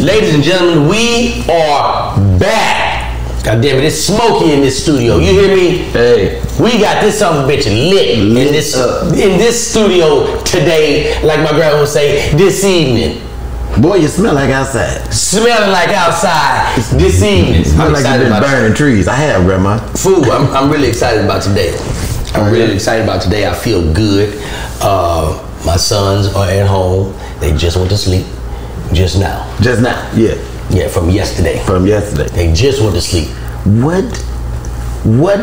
Ladies and gentlemen, we are back. God damn it, it's smoky in this studio. You hear me? Hey. We got this son of a bitch lit, in this in this studio today, like my grandma would say, this evening. Boy, you smell like outside. Smelling like outside this evening. I'm like excited you've been about burning trees. I have, Grandma. Food, I'm, I'm really excited about today. I'm Oh, really excited about today. I feel good. Uh, my sons are at home. They just went to sleep just now. Just now. Yeah. Yeah, from yesterday. From yesterday. They just went to sleep. What what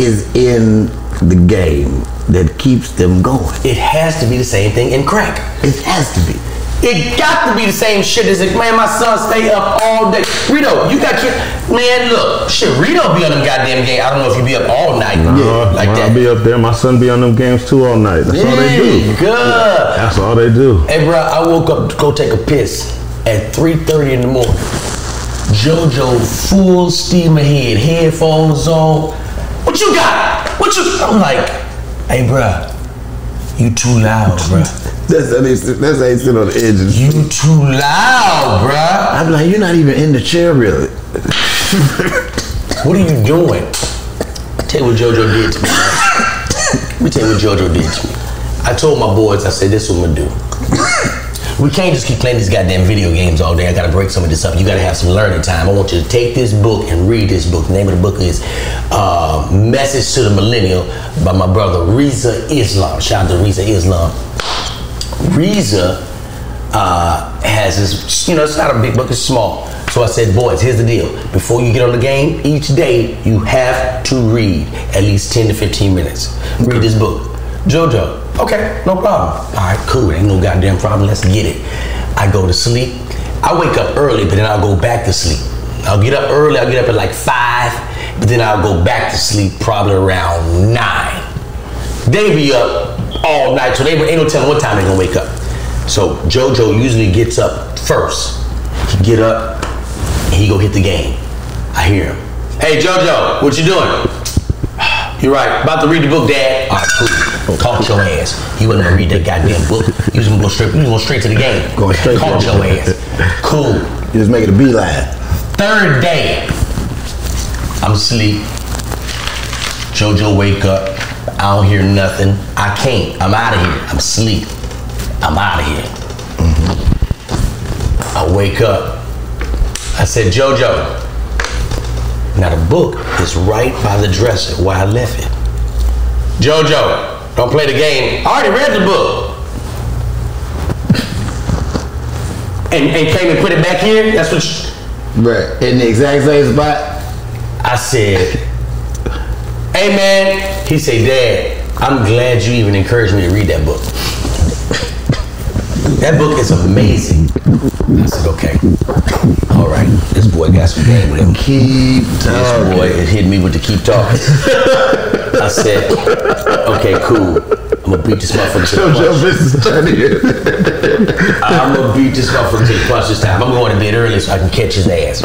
is in the game that keeps them going? It has to be the same thing in crack. It has to be. It got to be the same shit as it. Man, my son stay up all day. Reedo, you got kid. Man, look, shit. Reedo be on them goddamn game. I don't know if you be up all night. Uh, like I'll that. be up there. My son be on them games too all night. That's all they do. Good. That's all they do. Hey, bro, I woke up to go take a piss at 3:30 in the morning. JoJo full steam ahead, headphones on. What you got? What you? I'm like, hey, bro, you too loud, bro. That's how they sit, that's how they sit on the edges. You too loud, bro. I'm like, you're not even in the chair really. What are you doing? I Tell you what JoJo did to me. man. Let me tell you what JoJo did to me. I told my boys, I said, this is what I'm gonna do. We can't just keep playing these goddamn video games all day. I gotta break some of this up. You gotta have some learning time. I want you to take this book and read this book. The name of the book is uh, Message to the Millennial by my brother Rizza Islam. Shout out to Rizza Islam. Rizza uh, has this, you know, it's not a big book, it's small. So I said, boys, here's the deal. Before you get on the game, each day you have to read at least 10 to 15 minutes. Read this book. JoJo, okay, no problem. All right, cool, ain't no goddamn problem, let's get it. I go to sleep. I wake up early, but then I'll go back to sleep. I'll get up early, I'll get up at like five, but then I'll go back to sleep probably around nine. They be up all night, so they ain't no telling what time they gonna wake up. So JoJo usually gets up first. He get up, and he go hit the game. I hear him. Hey JoJo, what you doing? You're right. About to read the book, Dad. All right, cool. Caught your ass. You wasn't gonna read that goddamn book. You was gonna go straight. You was going straight to the game. Going straight to Caught your ass. Cool. You just make it a beeline. Third day, I'm asleep. JoJo wake up. I don't hear nothing. I can't. I'm out of here. I'm asleep. I'm out of here. Mm-hmm. I wake up. I said, JoJo. Now the book is right by the dresser where I left it. JoJo, don't play the game. I already read the book. And, and came and put it back here. That's what. You, Right. In the exact same spot. I said, "Hey man," he said, "Dad, I'm glad you even encouraged me to read that book. That book is amazing." I said, "Okay, all right. This boy got some game with him. Keep talking. This boy is hitting me with the keep talking." I said, "Okay, cool. I'm gonna beat this motherfucker to the punch. business turn here. I'm gonna beat this motherfucker to the punch this time. I'm going to bed early so I can catch his ass."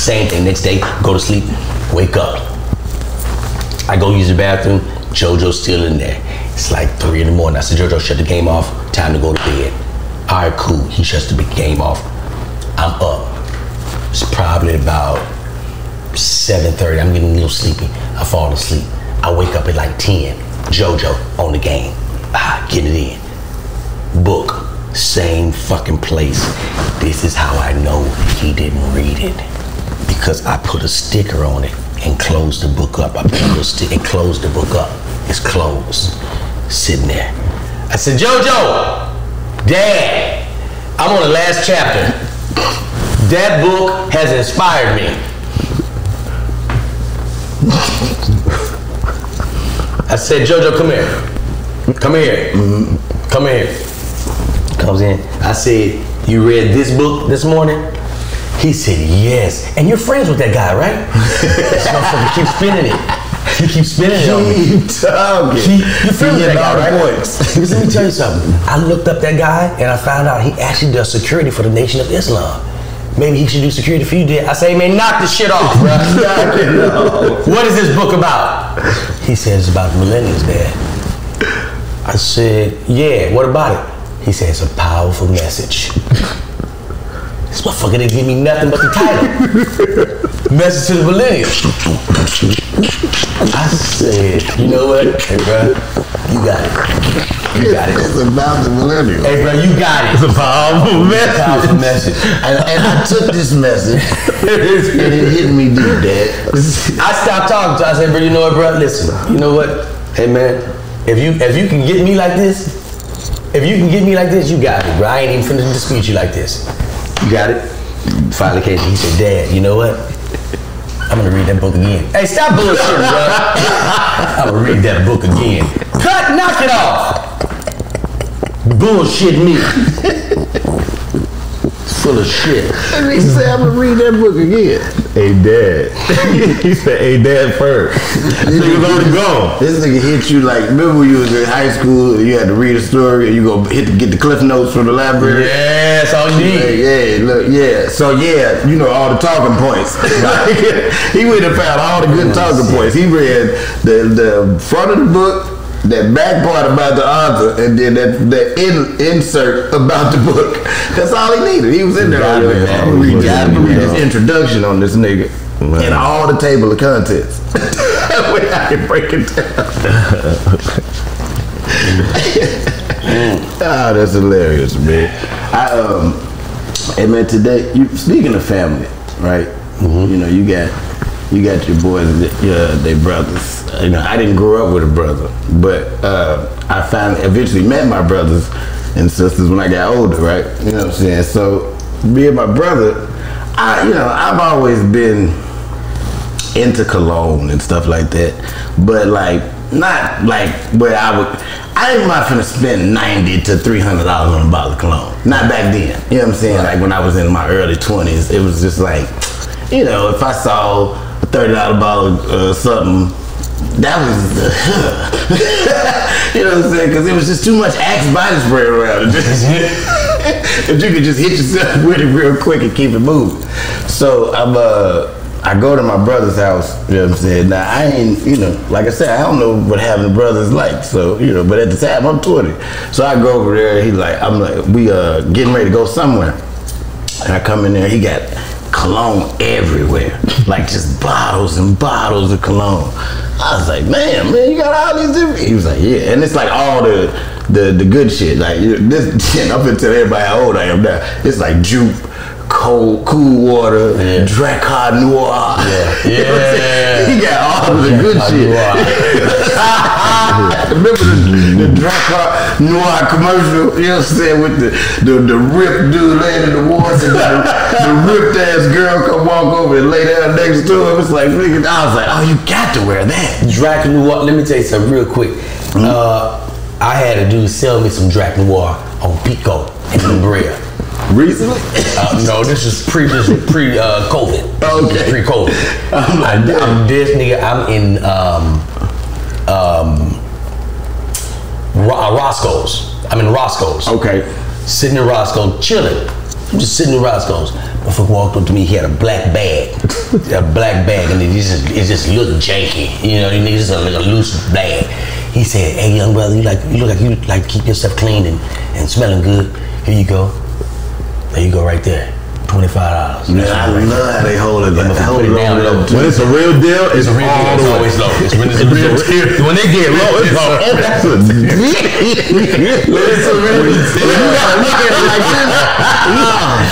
Same thing. Next day, go to sleep, wake up. I go use the bathroom. JoJo's still in there. It's like three in the morning. I said, JoJo, shut the game off. Time to go to bed. All right, cool. He shuts the game off. I'm up. It's probably about 7:30. I'm getting a little sleepy. I fall asleep. I wake up at like 10. JoJo on the game. Ah, get it in. Book. Same fucking place. This is how I know he didn't read it because I put a sticker on it and close the book up. I put a little stick and close the book up. It's closed, sitting there. I said, JoJo, Dad, I'm on the last chapter. That book has inspired me. I said, JoJo, come here. Come here. Mm-hmm. Come here. Comes in. I said, You read this book this morning? He said, Yes. And you're friends with that guy, right? this motherfucker keeps spinning it. He keeps spinning it on me. Keep you friends with that guy, all the right? points. Because let me tell you something. I looked up that guy and I found out he actually does security for the Nation of Islam. Maybe he should do security for you, did. I say, man, knock this shit off, bro. Knock it off. What is this book about? He said it's about millennials, Dad. I said, yeah, what about it? He said it's a powerful message. This motherfucker didn't give me nothing but the title. Message to the millennial. I said, you know what? Hey, bro, you got it. You got it. It's about the millennial. Hey, bro, you got it. It's a powerful Powerful message. message. And, and I took this message and it hit me deep, Dad. I stopped talking to. I said, bro, you know what, bro? Listen, you know what? Hey, man, if you if you can get me like this, if you can get me like this, you got it, bro. I ain't even finna dispute you like this. Got it. Finally came. He said, Dad, you know what? I'm gonna read that book again. Hey, stop bullshitting, bro. I'm gonna read that book again. Cut, knock it off. Bullshit me. Full of shit. And he said, I'm gonna read that book again. Hey, dad. he said, hey, dad first. He was already gone. This nigga hit you like, remember when you was in high school and you had to read a story and you go hit to get the cliff notes from the library? Yeah, that's all you need. yeah, look, yeah. So yeah, you know all the talking points. he went and found all the good talking points. He read the the front of the book, that back part about the author, and then that that in, insert about the book. That's all he needed. He was in there. Gotta be, already. man. I'm gonna read, Gotta I'm gonna be, read this introduction on this nigga Man. and all the table of contents. that way I can break it down. Ah, that's hilarious, man. I um, hey man, today you speaking of family, right? You know, you got you got your boys, yeah, they brothers. You know, I didn't grow up with a brother, but uh, I finally eventually met my brothers and sisters when I got older, right? You know what I'm saying? So and my brother, I you know, I've always been into cologne and stuff like that. But like not like where I would I ain't not finna spend ninety to three hundred dollars on a bottle of cologne. Not back then. You know what I'm saying? Like when I was in my early twenties, it was just like, you know, if I saw thirty dollar bottle of uh, something, that was the you know what I'm saying? Because it was just too much Axe body spray around. If you could just hit yourself with it real quick and keep it moving. So I'm uh I go to my brother's house, you know what I'm saying? Now I ain't, you know, like I said, I don't know what having a brother's like. So, you know, but at the time I'm 20. So I go over there, he's like, I'm like, we uh getting ready to go somewhere. And I come in there, he got cologne everywhere. like just bottles and bottles of cologne. I was like, man, man, you got all these different. He was like, yeah. And it's like all the the, the good shit. Like this shit, I'm gonna tell everybody how old I am now. It's like juke, cold, cool water, Yeah. Drakkar Noir. Yeah. You know what I'm saying? Yeah. He got all of the good Drakkar shit. Remember the, the Drakkar Noir commercial? You know what I'm saying? With the the, the ripped dude laying in the woods and the, the ripped ass girl come walk over and lay down next to him. It's like, nigga, I was like, oh, you got to wear that. Drac Noir. Let me tell you something real quick. Hmm? Uh, I had a dude sell me some Drac Noir on Pico in La Brea. Recently? Uh, no, this is pre this is pre uh, COVID. Okay. Pre COVID. I'm like, I'm, this nigga. I'm in um um uh, Roscoe's. I'm in Roscoe's. Okay. Sitting in Roscoe, chilling. I'm just sitting in Roscoe's. Motherfucker walked up to me. He had a black bag, a black bag, and it just it just looked janky. You know, it just like a loose bag. He said, "Hey, young brother, you like you look like you like to keep yourself clean and, and smelling good. Here you go. There you go, right there. Twenty five dollars. Man, I love how they hold it. motherfucker hold it it down low. When it's a real deal, it's, It's a real all deal. It's always low. It's when it's a real deal. When they get low, it's all That's a It's a real deal. You gotta look at it like this.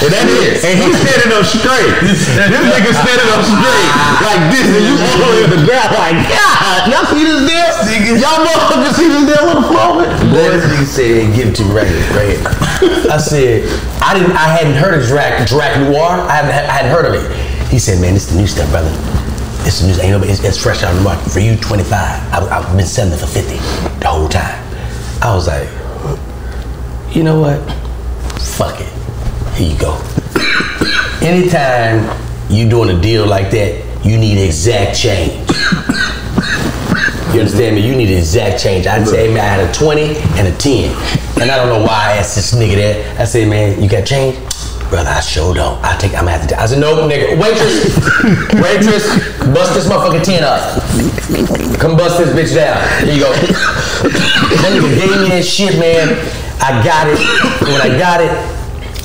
And that is. And he's standing up straight. This nigga standing up straight. Like this, and you all the the ground. Like, God, y'all see this deal? Y'all motherfuckers see this deal with the floor? Boy, this nigga said, give it to me right here, right here. I said, I didn't, I hadn't heard of Drac, Drac Noir. I hadn't, I hadn't heard of it. He said, man, this is the new stuff, brother. This is new, ain't nobody, it's, it's fresh out of the market. For you, 25. I, I've been selling it for 50 the whole time. I was like, you know what? Fuck it. Here you go. Anytime you doing a deal like that, you need exact change. You understand me? You need exact change. I'd say, man, I had a 20 and a 10. And I don't know why I asked this nigga that. I said, man, you got change? Brother, I sure don't. I take, I'm gonna have to. I said, no, nigga. Waitress, waitress, bust this motherfucking 10 up. Come bust this bitch down. Here you go. That nigga gave me that shit, man. I got it. When I got it,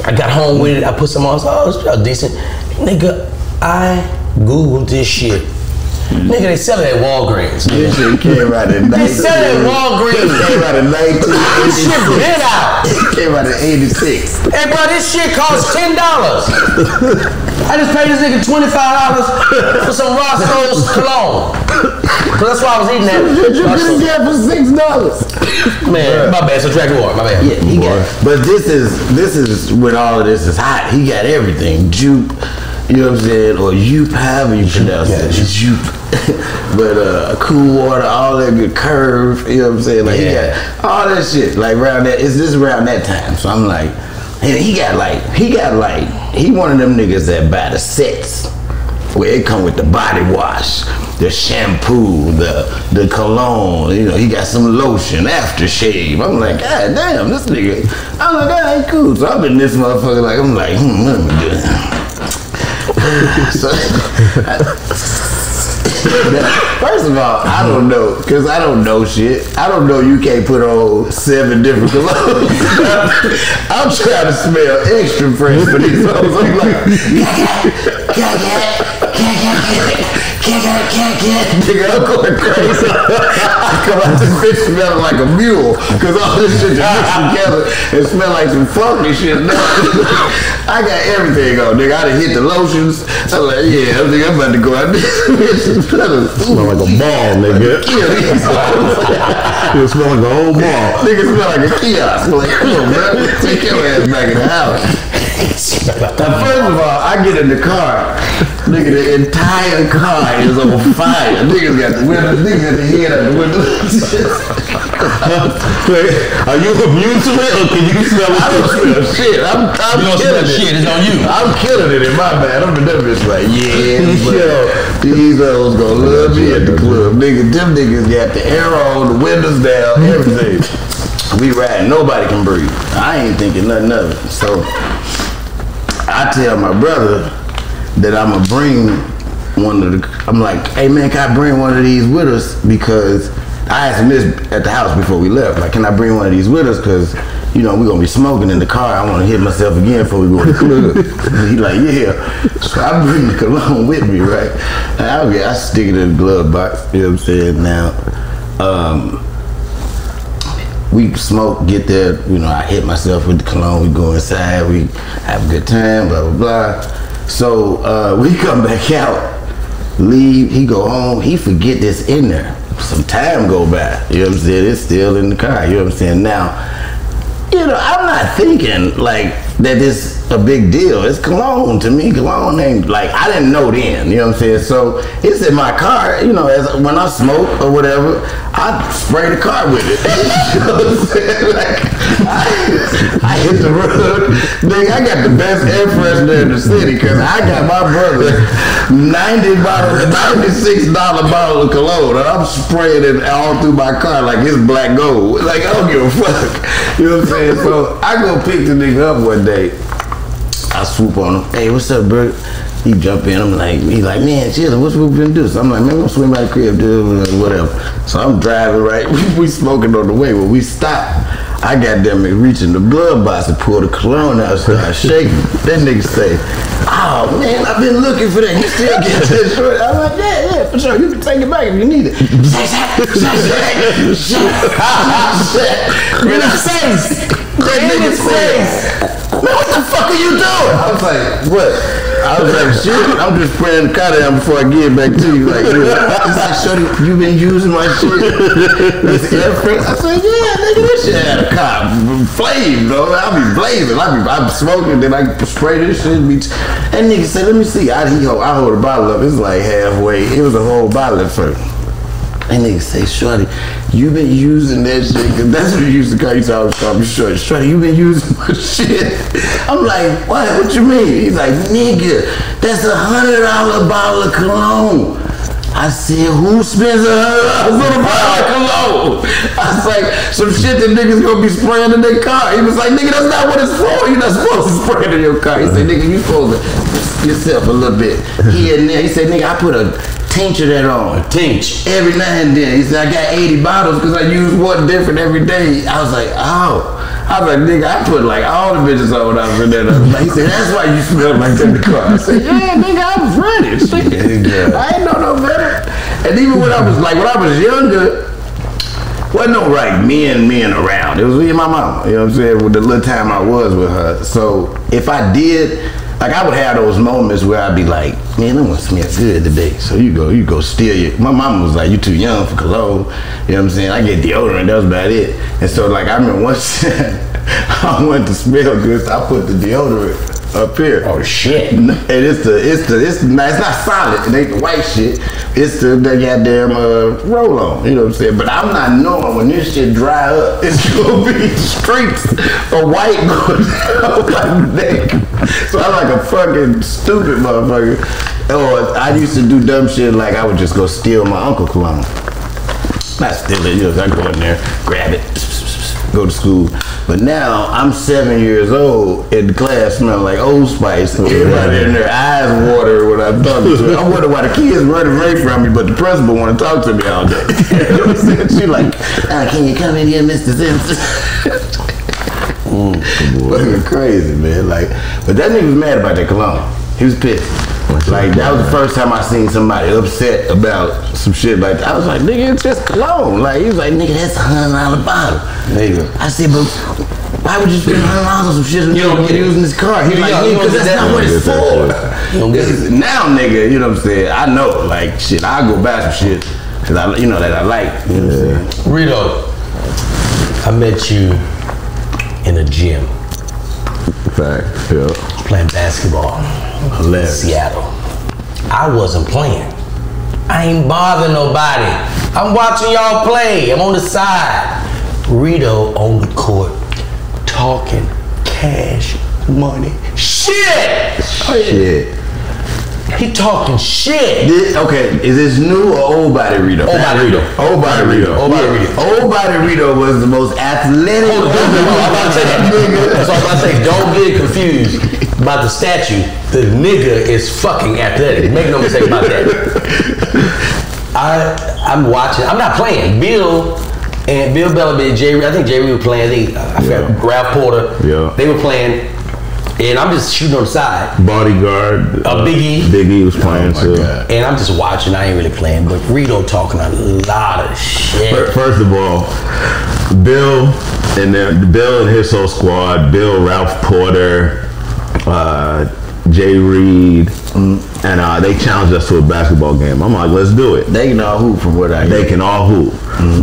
I got home with it. I put some on. I was oh, it's decent. Nigga, I googled this shit. Nigga, they sell it at Walgreens. This shit came out in They sell it at 19. Walgreens. Came out in This shit been out. Came out in 86. Hey, bro, this shit costs ten dollars. I just paid this nigga twenty five dollars for some Roscoe's cologne. So that's why I was eating that. You could get for six dollars. Man, my bad. So track war, my bad. Yeah, he got. But this is this is when all of this is hot. He got everything. Jupe, you know what I'm saying, or Jupe, however you pronounce yeah, it. Jupe. but uh, cool water, all that good curve. You know what I'm saying? Like he got all that shit. Like around that. It's this around that time. So I'm like, and he got like he got like he one of them niggas that buy the sets where it come with the body wash, the shampoo, the the cologne. You know, he got some lotion, aftershave. I'm like, God damn, this nigga. I'm like, that ain't cool. So I've been this motherfucker like, I'm like, hmm, let me do it. so, first of all, I don't know, cause I don't know shit. I don't know you can't put on seven different colognes. I'm trying to smell extra fresh for these hoes. I'm like, nigga, I'm going crazy. I come out this bitch smelling like a mule, cause all this shit just mixed together and smell like some funky shit. I got everything on, nigga. I done hit the lotions. I'm like, yeah, I think I'm about to go out this bitch. Smell like a ball, nigga. You smell like a whole ball. Nigga smell like a kiosk. Like, come on, bro. Take your ass back in the house. Now, first of all, I get in the car. Nigga, the entire car is on fire. Niggas got the window, niggas got the head out the window. Wait, Are you immune to it, or can you smell I don't smell shit. I'm, I'm You don't killing smell it. shit, it's on you. I'm killing it in my bad. I'm in that bitch like, yeah, Yo. but these hoes gonna love me at the club. Nigga, them niggas got the air on, the windows down, everything. we riding, nobody can breathe. I ain't thinking nothing of it. So I tell my brother that I'ma bring one of the. I'm like, hey man, can I bring one of these with us because I asked him this at the house before we left. Like, can I bring one of these with us because you know we're gonna be smoking in the car. I want to hit myself again before we go to the club. he like, yeah. So I bring the cologne with me, right? And I I stick it in the glove box. You know what I'm saying? Now, um, we smoke, get there, you know, I hit myself with the cologne, we go inside, we have a good time, blah, blah, blah. So uh, we come back out, leave, he go home, he forget this in there. Some time go by, you know what I'm saying? It's still in the car, you know what I'm saying? Now, you know, I'm not thinking like that this a big deal. It's cologne to me. Cologne ain't like I didn't know then. You know what I'm saying? So it's in my car. You know, as when I smoke or whatever, I spray the car with it. you know what I'm saying? Like I, I hit the road. Nigga, I got the best air freshener in the city because I got my brother 90 bottle, 96 dollar bottle of cologne, and I'm spraying it all through my car like it's black gold. Like I don't give a fuck. You know what I'm saying? So I go pick the nigga up one day. I swoop on him. Hey, what's up, bro? He jump in. I'm like, he like, man, chill. What's we been do? So I'm like, man, I'm gonna swing by the crib, dude, whatever. So I'm driving right. we smoking on the way. When we stop, I got them reaching the glove box to pull the cologne out, start shaking. that nigga say, oh man, I've been looking for that. You still get that short? I'm like, yeah, yeah, for sure. You can take it back if you need it. In his face. That In nigga his said, face. Man, what the fuck are you doing? I was like, what? I was like, shit, I'm just spraying the car down before I get back to you. Like, yeah. He's like, Shorty, you been using my shit? This air? I said, yeah, nigga, this shit had a car flame, bro. I be blazing. I be, I'm smoking, then I spray this shit. Be that nigga said, let me see. I, he hold, I hold a bottle up. It's like halfway. It was a whole bottle at first. And nigga say, Shorty, you been using that shit, cause that's what you used to call you to always call me Shorty. Shorty, you been using my shit. I'm like, what? What you mean? He's like, nigga, that's a hundred dollar bottle of cologne. I said, who spends a hundred dollars on a bottle of cologne? I was like, some shit that niggas gonna be spraying in their car. He was like, nigga, that's not what it's for. You're not supposed to spray it in your car. He said, nigga, you supposed to yourself a little bit here and there. He said, nigga, I put a tincture that on. Tinch. Every now and then. He said, I got 80 bottles because I use one different every day. I was like, oh. I was like, nigga, I put like all the bitches on when I was in there. He said, that's why you smell like that in the car. I said, yeah, nigga, I was ready. Yeah. I ain't know no better. And even when I was like, when I was younger, wasn't no right men men around. It was me and my mom. You know what I'm saying? With the little time I was with her. So if I did, like I would have those moments where I'd be like, man, I'm gonna smell good today. So you go, you go steal your. My mom was like, you too young for cologne. You know what I'm saying? I get deodorant. That was about it. And so like I remember once I went to smell good, so I put the deodorant up here. Oh shit. And it's the it's the it's, the, it's not solid. It ain't the white shit. It's the, the goddamn uh, roll on. You know what I'm saying? But I'm not knowing when this shit dry up, it's gonna be streaks of white going down my neck. So I'm like a fucking stupid motherfucker. Or I used to do dumb shit like I would just go steal my uncle cologne. Not steal it, you know, I go in there, grab it, go to school. But now I'm seven years old and the class smell like Old Spice. And everybody in their eyes water when I'm talking to them. I wonder why the kids running away from me, but the principal want to talk to me all day. you know what I'm saying? She like, ah, can you come in here, Mr. Simpson? Fucking crazy, man. Like, but that nigga was mad about that cologne. He was pissed. Like that was the first time I seen somebody upset about some shit like that. I was like, nigga, it's just cologne. Like he was like, nigga, that's a hundred dollar bottle. Nigga. I said, but why would you spend a hundred dollars on some shit when you don't get using this car? He You like, don't- you yeah, don't because that's that. not what it's for. This is- Now, nigga, you know what I'm saying? I know, like, shit, I go buy some shit because I, you know, that I like. You know what I'm saying? Reedo, I met you in a gym Fact. Yeah. playing basketball in Hilarious. Seattle. I wasn't playing. I ain't bothering nobody. I'm watching y'all play. I'm on the side. Reedo on the court talking cash money. Shit! Shit. He talking shit. This, okay, is this new or old body Reedo? Old body Reedo. Old body Reedo. Old body. Reedo. Old body Reedo was the most athletic. Hold on, hold on. I'm about to say that. That's what I'm about to say. Don't get confused about the statue. The nigga is fucking athletic. Make no mistake about that. I I'm watching. I'm not playing. Bill and Bill Bellamy and Jay. I think Reed were playing. I think I Yeah. Ralph Porter. Yeah. They were playing, and I'm just shooting on the side. Bodyguard. uh, Biggie. Biggie E was playing my too. God. And I'm just watching. I ain't really playing, but Reedo talking a lot of shit. First of all, Bill and then Bill and his whole squad, Bill, Ralph Porter, uh, Jay Reed, and uh, they challenged us to a basketball game. I'm like, let's do it. They can all hoop from what I They hear. can all hoop,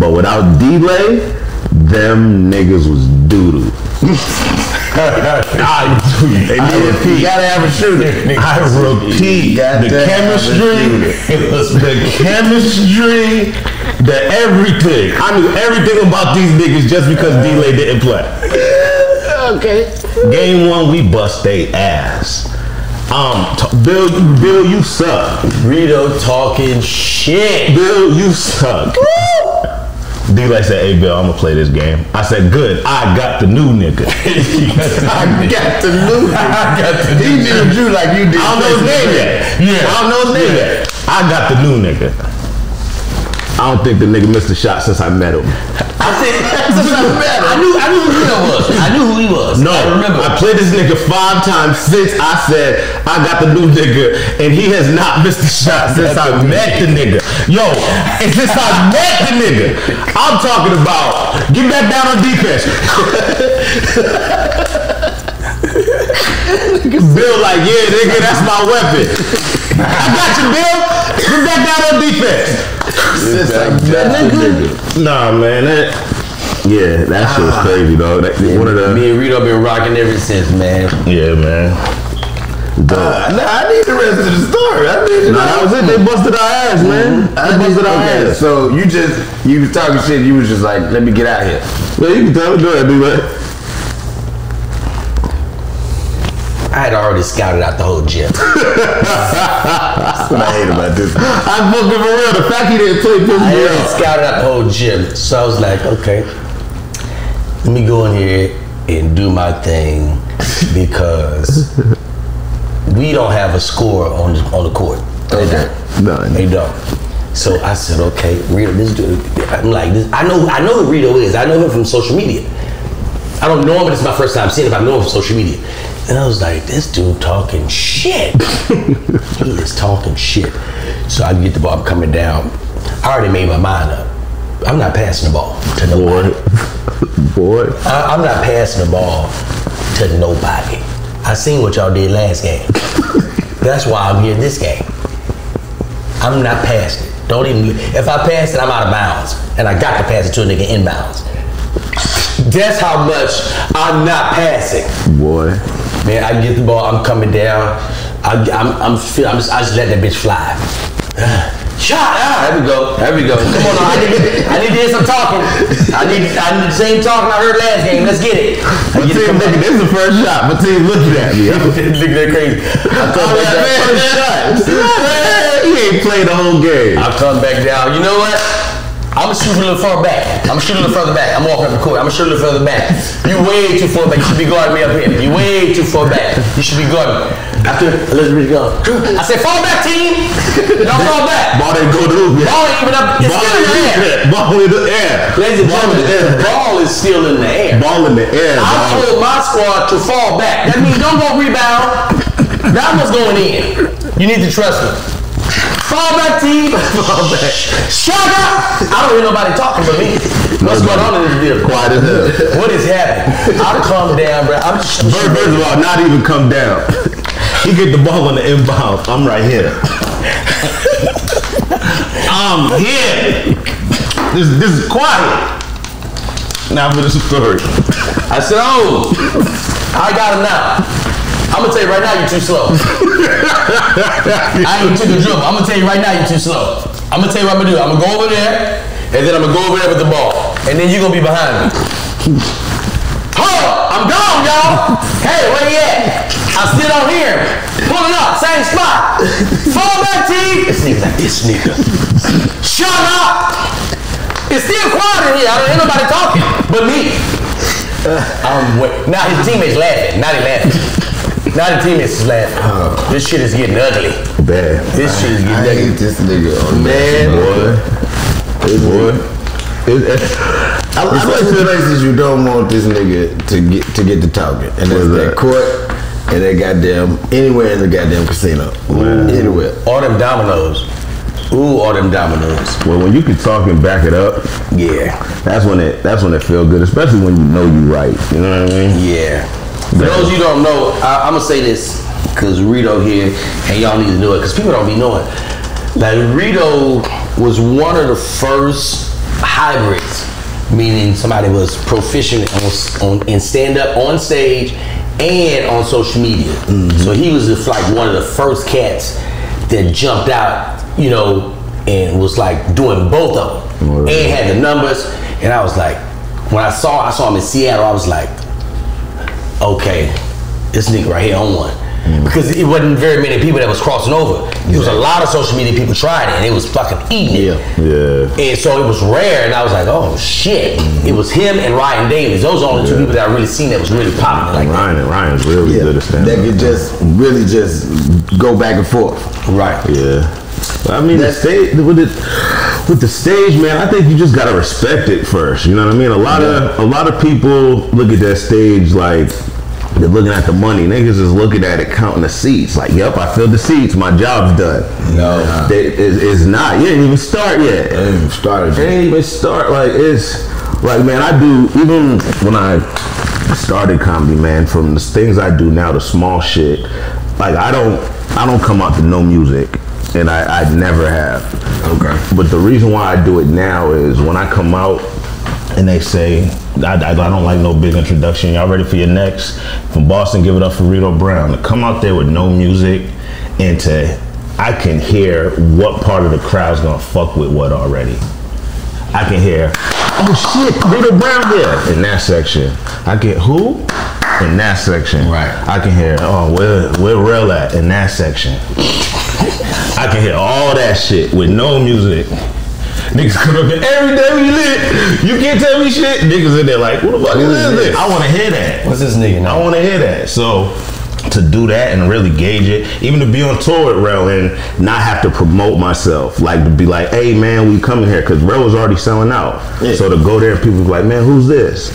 but without delay, them niggas was doo doo. They I need- repeat. You gotta have a shooter. I repeat, Got the to have a chemistry, the chemistry, the everything. I knew everything about these niggas just because D'Lai didn't play. Okay. Game one, we bust they ass. Um, t- Bill, Bill, you suck. Reedo talking shit. Bill, you suck. D'Lai said, "Hey, Bill, I'm gonna play this game." I said, "Good. I got the new nigga." I got the new. I got the He did you like you did. I don't know his name yet. Yeah. I don't know his name yet. I got the new nigga. I don't think the nigga missed a shot since I met him. I think I knew I knew who Reedo was. I knew who he was. No, I remember. I played this nigga five times since I said I got the new nigga, and he has not missed a shot since I met the nigga. Yo, and since I met the nigga, I'm talking about get back down on defense. Bill like, yeah, nigga, that's my weapon. I got you, Bill. Get back down on defense. Since I met nigga. Nah, man, that yeah, that shit was crazy, dog. That, one of the Me and Reedo been rocking ever since, man. yeah, man. Dope. Uh, nah, I need the rest of the story. I need Nah, that was it. They busted our ass, man. I They busted our okay, ass. so you just you was talking shit. You was just like, let me get out here. Yeah, you can tell me. Go ahead, do that. I had already scouted out the whole gym. That's what I hate about this. I fucking for real. The fact he didn't play pissed I me already off. scouted out the whole gym. So I was like, okay, let me go in here and do my thing because we don't have a score on the, on the court. They don't. None. They don't. So I said, okay, Reedo, this dude. I'm like, this, I know, I know who Reedo is. I know him from social media. I don't know him, but it's my first time seeing him. I know him from social media. And I was like, this dude talking shit. he is talking shit. So I get the ball, I'm coming down. I already made my mind up. I'm not passing the ball to nobody. Boy. I, I'm not passing the ball to nobody. I seen what y'all did last game. That's why I'm here this game. I'm not passing it. Don't even. If I pass it, I'm out of bounds, and I got to pass it to a nigga inbounds. That's how much I'm not passing. Boy. Man, I get the ball. I'm coming down. I, I'm, I'm, feel, I'm just, I just let that bitch fly. Shot! Ah, there we go. There we go. Come on. I need, I need to hear some talking. I need, I need the same talking I heard last game. Let's get it. I get team looking, this is the first shot. My team looking at me. At that crazy. I come Oh, back down. first shot. He ain't played the whole game. I come back down. You know what? I'm gonna shoot a little far back. I'm gonna shoot a little further back. I'm walking up the court. I'm gonna shoot a little further back. You way too far back. You should be guarding me up here. You way too far back. You should be guarding me. After Elizabeth go, I said, fall back, team. Don't fall back. Ball didn't go to the yet. Ball ain't even up. It's Ball still in the air. the air. Ball in the air. Ladies and Ball in gentlemen, the air. ball is still in the air. Ball in the air. I dog. told my squad to fall back. That means don't go rebound. That one's going in. You need to trust me. Fall back, team. Fall back. Shut up. I don't hear nobody talking but me. What's going on in this building? Quiet as hell. What is happening? I'm calm down, bro. I'm just. First, first of all, not even come down. He get the ball on the inbound. I'm right here. I'm here. This this is quiet. Now for the story. I said, oh, I got him now. I'm gonna tell you right now, you're too slow. I ain't took a dribble. I'm gonna tell you right now, you're too slow. I'm gonna tell you what I'm gonna do. I'm gonna go over there, and then I'm gonna go over there with the ball, and then you're gonna be behind me. Hold up, I'm gone, y'all. Hey, where you at? I don't hear him. Pulling up, same spot. Fall back, team. This nigga like this nigga. Shut up. It's still quiet in here. I don't hear nobody talking but me. I'm wait. Now his teammates laughing. Now they laughing. Now the teammates is laughing. This shit is getting ugly. Bad. This shit is I getting ugly. hate this nigga oh, on Man. Boy. Boy. It- it- I, I like two places you don't want this nigga to get to get to talking, and that's that court and that goddamn anywhere in the goddamn casino, anywhere. All them dominoes. Ooh, all them dominoes. well, when you can talk and back it up, Yeah. that's when it that's when it feel good, especially when you know you right. You know what I mean? Yeah. For those you don't know, I, I'm gonna say this because Reedo here, and y'all need to know it because people don't be knowing. Like Reedo was one of the first hybrids, meaning somebody was proficient on, on in stand up on stage and on social media. Mm-hmm. So he was just like one of the first cats that jumped out, you know, and was like doing both of them and had the numbers. And I was like, when I saw I saw him in Seattle, I was like, okay, this nigga right here on one. Because it wasn't very many people that was crossing over. There was a lot of social media people tried it and it was fucking eating it. Yeah. Yeah. And so it was rare, and I was like, oh shit. It was him and Ryan Davis. Those are the only two people that I really seen that was really popping like that. Ryan and Ryan's really Yeah, good at stand that could just really just go back and forth. Right. Yeah. I mean, the stage with the with the stage, man. I think you just gotta respect it first. You know what I mean? A lot of a lot of people look at that stage like they're looking at the money. Niggas is looking at it, counting the seats. Like, yep, I filled the seats. My job's done. No. they, it, it's not. You didn't even start yet. I ain't even started. Ain't even start. Like it's like man, I do even when I started comedy, man. From the things I do now, the small shit. Like I don't, I don't come out to no music, and I, I never have. Okay. But the reason why I do it now is when I come out and they say, I, I, I don't like no big introduction. Y'all ready for your next? From Boston, give it up for Reedo Brown. To come out there with no music and to, I can hear what part of the crowd's gonna fuck with what already. I can hear, oh shit, Reedo Brown here in that section. I get who? In that section. Right. I can hear, oh, where where Rel at in that section. I can hear all that shit with no music. Niggas come up here every day we lit. You can't tell me shit. Niggas in there like, what the fuck is this? I want to hear that. What's this nigga I want to hear that. So to do that and really gauge it, even to be on tour with Rel and not have to promote myself, like to be like, hey man, we coming here because Rel was already selling out. Yeah. So to go there, and people was like, man, who's this?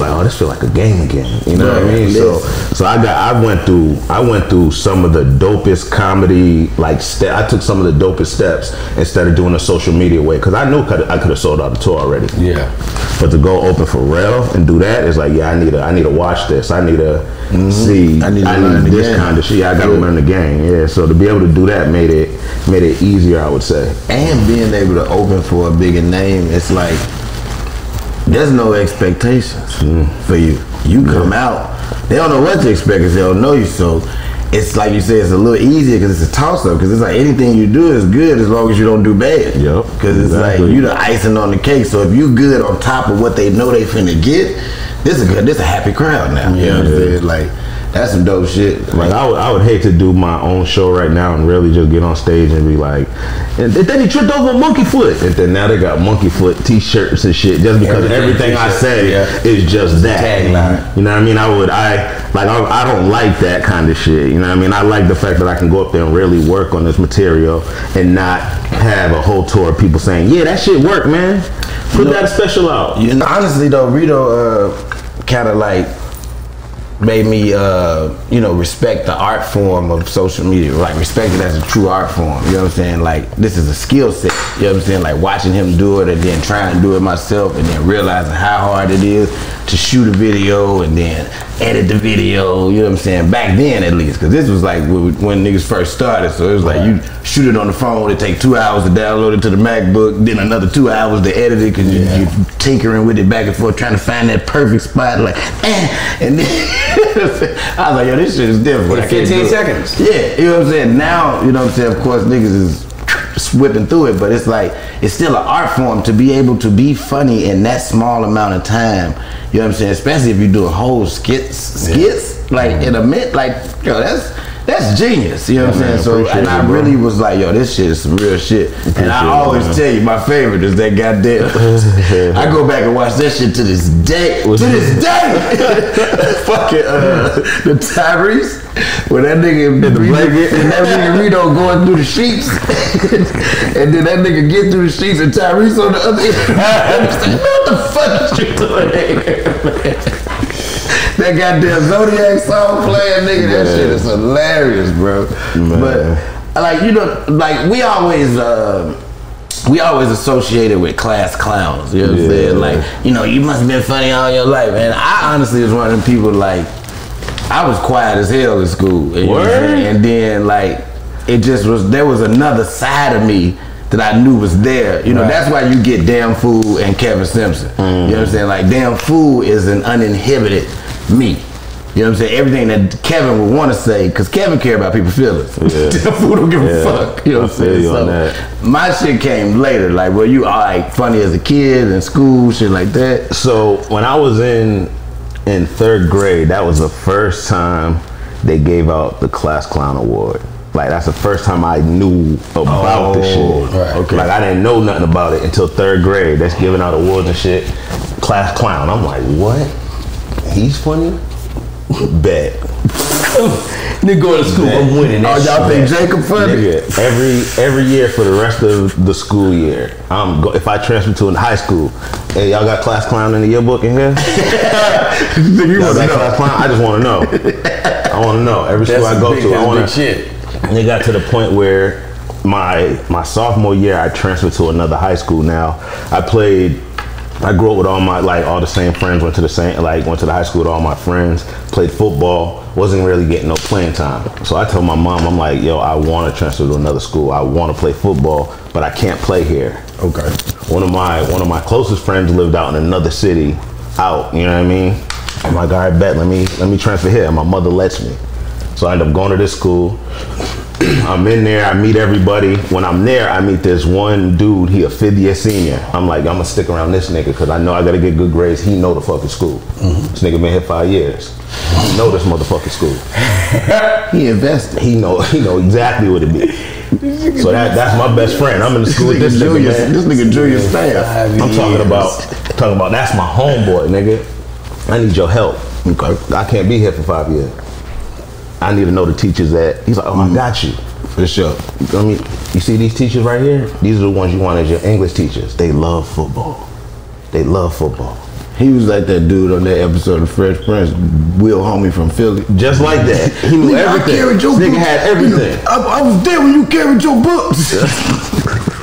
Like, oh, this feel like a game again. You know what I mean? So, so I got, I went through, I went through some of the dopest comedy, like, ste- I took some of the dopest steps instead of doing a social media way because I knew I could have sold out the tour already. Yeah. But to go open for Rel and do that is like, yeah, I need to, I need to watch this. I need to mm-hmm. see. I I need need, to learn the this game. kind of shit. Yeah, I gotta Yeah. learn the game. Yeah. So to be able to do that made it made it easier, I would say. and being able to open for a bigger name, it's like there's no expectations mm. for you. You mm. come out, they don't know what to expect because they don't know you. So it's like you say, it's a little easier because it's a toss up. Because it's like anything you do is good as long as you don't do bad. Yep, Because it's exactly. like you the icing on the cake. So if you good on top of what they know they finna get, this is a good. This a happy crowd now. You know what I'm saying? Like that's some dope shit. Like I would, I would hate to do my own show right now and really just get on stage and be like, and then he tripped over monkey foot, and then now they got monkey foot T-shirts and shit just because Everything everything, I say yeah. is just that. Tagline. You know what I mean? I would, I like, I, I don't like that kind of shit. You know what I mean? I like the fact that I can go up there and really work on this material and not have a whole tour of people saying, yeah, that shit worked, man. Put that special out. You know, honestly though, Reedo uh, kind of like made me, uh, you know, respect the art form of social media. Like respect it as a true art form. You know what I'm saying? Like this is a skill set. You know what I'm saying? Like watching him do it and then trying to do it myself and then realizing how hard it is to shoot a video and then edit the video. You know what I'm saying? Back then at least, because this was like when niggas first started. So it was like you shoot it on the phone. It take two hours to download it to the MacBook. Then another two hours to edit it because you, you tinkering with it back and forth, trying to find that perfect spot. Like, eh. and then I was like, yo, this shit is different. I can't 15 do it. seconds. Yeah, you know what I'm saying. Now, you know what I'm saying. Of course, niggas is whipping through it, but it's like it's still an art form to be able to be funny in that small amount of time. You know what I'm saying? Especially if you do a whole skits, skits like in a minute. Like, yo, that's that's genius. You know what I'm saying? So, and I it, really was like, yo, this shit is some real shit. and I always man. tell you, my favorite is that goddamn. I go back and watch that shit to this day. To this day, fucking uh, the Tyrese, when that nigga in the blanket and that nigga Reedo going through the sheets, and then that nigga get through the sheets and Tyrese on the other end. I'm like, what the fuck is you doing? That goddamn Zodiac song playing, nigga, that shit is hilarious, bro. But like you know, like we always. Uh, we always associated with class clowns. You know what I'm saying? Like, you know, you must have been funny all your life. And I honestly was one of them people like, I was quiet as hell in school. You know what I'm Word? saying? And then like, it just was, there was another side of me that I knew was there. You know, Right. that's why you get Damn Fool and Kevin Simpson. You know what I'm saying? Like, Damn Fool is an uninhibited me. You know what I'm saying? Everything that Kevin would want to say, because Kevin care about people's feelings. Yeah. Damn Fool don't give Yeah. a fuck. You know what I'm saying? So, my shit came later. Like, were you all like funny as a kid in school, shit like that? So when I was in in third grade, that was the first time they gave out the class clown award. Like that's the first time I knew about the Oh, shit. right, okay. Like I didn't know nothing about it until third grade. That's giving out awards and shit. Class clown. I'm like, what? He's funny? Bet. Nigga going to school, I'm winning that Oh, y'all think Jacob funny? Nigga, every every year for the rest of the school year, I'm go, if I transfer to a high school, hey, y'all got class clown in the yearbook in here? you Y'all got know. class clown? I just want to know. I want to know. Every school That's I go big, to, I want to. shit. And it got to the point where my my sophomore year, I transferred to another high school. Now I played. I grew up with all my like all the same friends. Went to the same like went to the high school with all my friends. Played football. Wasn't really getting no playing time. So I told my mom, I'm like, yo, I want to transfer to another school. I want to play football, but I can't play here. Okay. One of my one of my closest friends lived out in another city, out. You know what I mean? I'm like, all right, bet. Let me let me transfer here. And my mother lets me. So I end up going to this school. I'm in there. I meet everybody. When I'm there, I meet this one dude. He a fifth year senior. I'm like, I'm gonna stick around this nigga because I know I gotta get good grades. He know the fucking school. Mm-hmm. This nigga been here five years. He know this motherfucking school. He invested. He know he know exactly what it be. So that that's my best friend. I'm in the school with this nigga, Julius, man. this nigga Julius Staff. I'm talking about talking about that's my homeboy, nigga. I need your help. I can't be here for five years. I need to know the teachers that. He's like, oh, I got you. For sure. I mean, you see these teachers right here? These are the ones you want as your English teachers. They love football. They love football. He was like that dude on that episode of Fresh Prince, Will Homie from Philly. Just like that. He knew Nigga, I everything. carried your nigga had everything. I, I was there when you carried your books.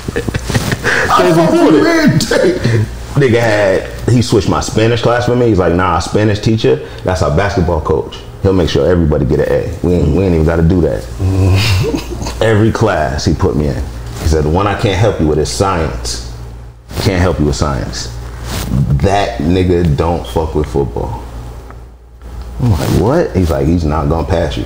I Can't fought afford you it. every day. Nigga had he switched my Spanish class for me. He's like, nah, Spanish teacher, that's our basketball coach. He'll make sure everybody get an A. We ain't, we ain't even got to do that. Every class he put me in. He said, the one I can't help you with is science. Can't help you with science. That nigga don't fuck with football. I'm like, what? He's like, he's not gonna pass you.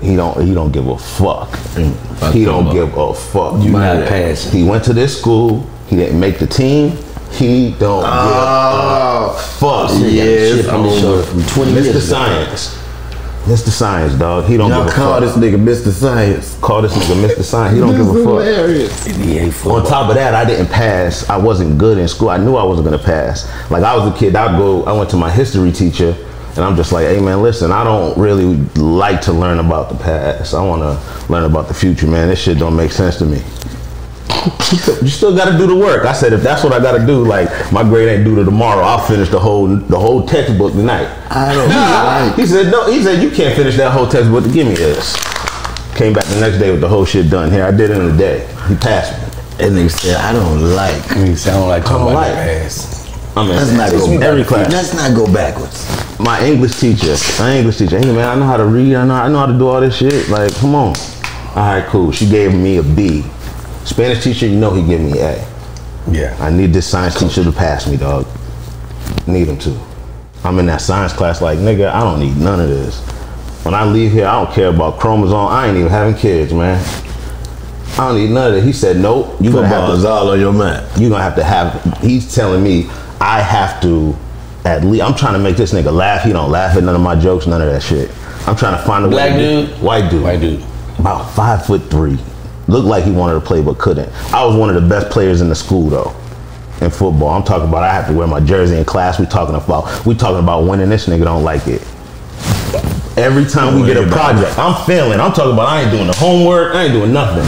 He don't. He don't give a fuck. Mm, fuck he don't him give a fuck. You not passing. He went to this school. He didn't make the team. He don't Oh, give a oh. fuck. yeah, Shit on his shoulder from 20 Mr. years ago. Science. Mr. Science, dog. He don't y'all give a call fuck. this nigga Mr. Science. Call this nigga Mr. Science. He don't give a fuck. hilarious. He On top of that, I didn't pass. I wasn't good in school. I knew I wasn't gonna pass. Like I was a kid. I'd go. I went to my history teacher, and I'm just like, "Hey man, listen. I don't really like to learn about the past. I want to learn about the future, man. This shit don't make sense to me." He said, You still got to do the work. I said, if that's what I got to do, like my grade ain't due to tomorrow, I'll finish the whole the whole textbook tonight. I don't like. He said, no. He said, you can't finish that whole textbook. Give me this. Came back the next day with the whole shit done. Here, I did it in a day. He passed me. And nigga said, I don't like. I mean, sound like talking don't about like. the past. I mean, Let's not it's go every back. class. Let's not go backwards. My English teacher, my English teacher. Hey man, I know how to read. I know, I know how to do all this shit. Like, come on. All right, cool. She gave me a B. Spanish teacher, you know he gave me A. Yeah. I need this science teacher to pass me, dog. Need him to. I'm in that science class like, nigga, I don't need none of this. When I leave here, I don't care about chromosome. I ain't even having kids, man. I don't need none of it. He said, nope. You gonna have to all on your mind. you're gonna have to have he's telling me I have to at least I'm trying to make this nigga laugh. He don't laugh at none of my jokes, none of that shit. I'm trying to find a Black way. dude? White dude. White dude. About five foot three. Looked like he wanted to play but couldn't. I was one of the best players in the school though. In football. I'm talking about I have to wear my jersey in class. We talking about we talking about winning. This nigga don't like it. Every time we get a project, I'm failing. I'm talking about I ain't doing the homework. I ain't doing nothing.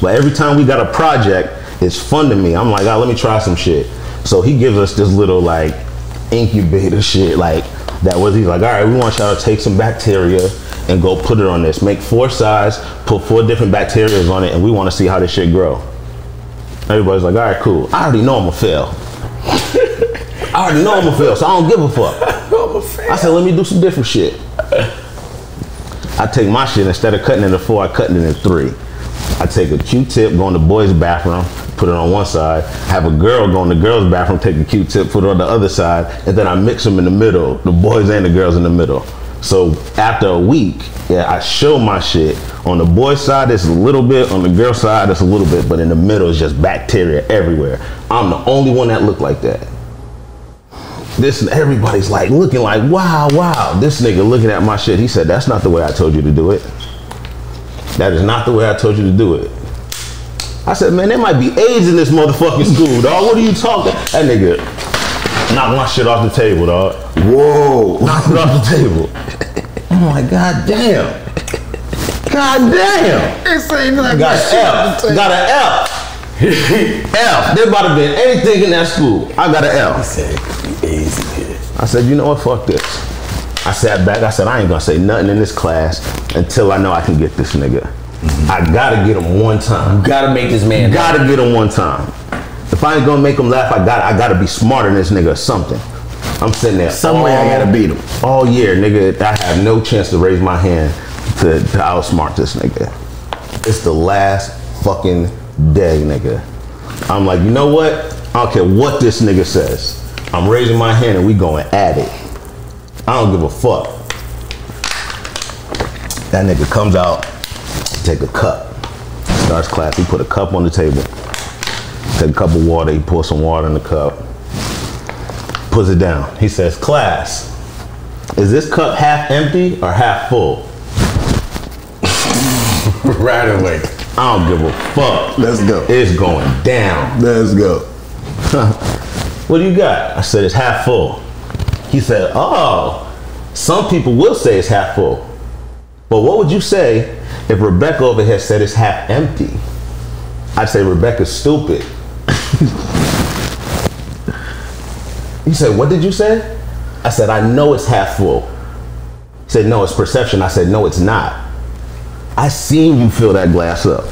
But every time we got a project, it's fun to me. I'm like, oh, let me try some shit. So he gives us this little like incubator shit, like that was he's like, all right, we want y'all to take some bacteria and go put it on this. Make four sides, put four different bacterias on it, and we want to see how this shit grow. Everybody's like, all right, cool. I already know I'm gonna fail. I already know I'm gonna fail, so I don't give a fuck. I said, let me do some different shit. I take my shit instead of cutting it into four, I cut it into three. I take a Q-tip, go in the boys' bathroom, put it on one side. Have a girl go in the girls' bathroom, take a Q-tip, put it on the other side, and then I mix them in the middle. The boys and the girls in the middle. So after a week, yeah, I show my shit. On the boy side, it's a little bit. On the girl side, it's a little bit. But in the middle, it's just bacteria everywhere. I'm the only one that looked like that this and everybody's like looking like wow wow this nigga looking at my shit he said that's not the way i told you to do it that is not the way i told you to do it i said man there might be aids in this motherfucking school dog what are you talking that nigga knocked my shit off the table dog Whoa. knocked it off the table i'm like god damn god damn It's ain't like got an F. Got an F. F. There might have been anything in that school. I got an F. Said, easy kid. I said, you know what? Fuck this. I sat back. I said, I ain't gonna say nothing in this class until I know I can get this nigga. Mm-hmm. I gotta get him one time. Gotta make this man. Gotta get him one time. If I ain't gonna make him laugh, I got I gotta be smarter than this nigga or something. I'm sitting there. Some way I gotta beat him. All year, nigga, I have no chance to raise my hand to, to outsmart this nigga. It's the last fucking day, nigga. I'm like, you know what? I don't care what this nigga says. I'm raising my hand and we going at it. I don't give a fuck. That nigga comes out, to take a cup, starts class. He put a cup on the table, take a cup of water. He pours some water in the cup, puts it down. He says, "Class, is this cup half empty or half full?" right away. I don't give a fuck. Let's go. It's going down. Let's go. What do you got? I said, it's half full. He said, oh, some people will say it's half full. But what would you say if Rebecca over here said it's half empty? I'd say Rebecca's stupid. you said, what did you say? I said, I know it's half full. He said, no, it's perception. I said, no, it's not. I seen you fill that glass up.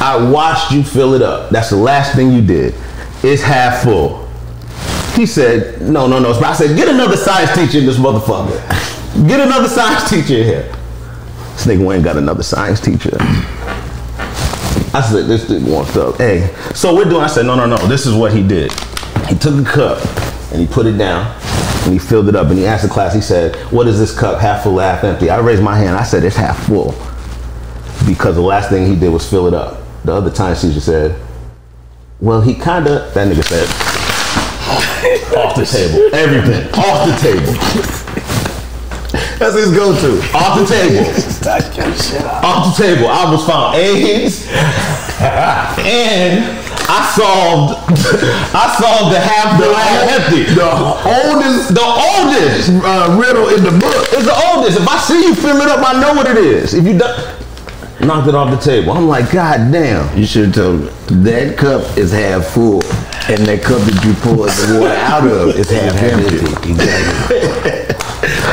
I watched you fill it up. That's the last thing you did. It's half full. He said, no, no, no. I said, get another science teacher in this motherfucker. Get another science teacher here. This nigga got another science teacher. I said, this nigga wants up. Hey, so we're doing, I said, no, no, no. This is what he did. He took a cup and he put it down and he filled it up and he asked the class, he said, what is this cup, half full, half empty? I raised my hand. I said, it's half full because the last thing he did was fill it up. The other time teacher said, well, he kind of, that nigga said, off the table. Everything. Off the table. That's his go-to. Off the table. Off the table. I was found AIDS, and I solved. I solved the half the half empty. The oldest, The oldest uh, riddle in the book. It's the oldest. If I see you fill it up, I know what it is. If you don't, knocked it off the table. I'm like, God damn. You should have told me that cup is half full, and that cup that you poured the water out of is half empty.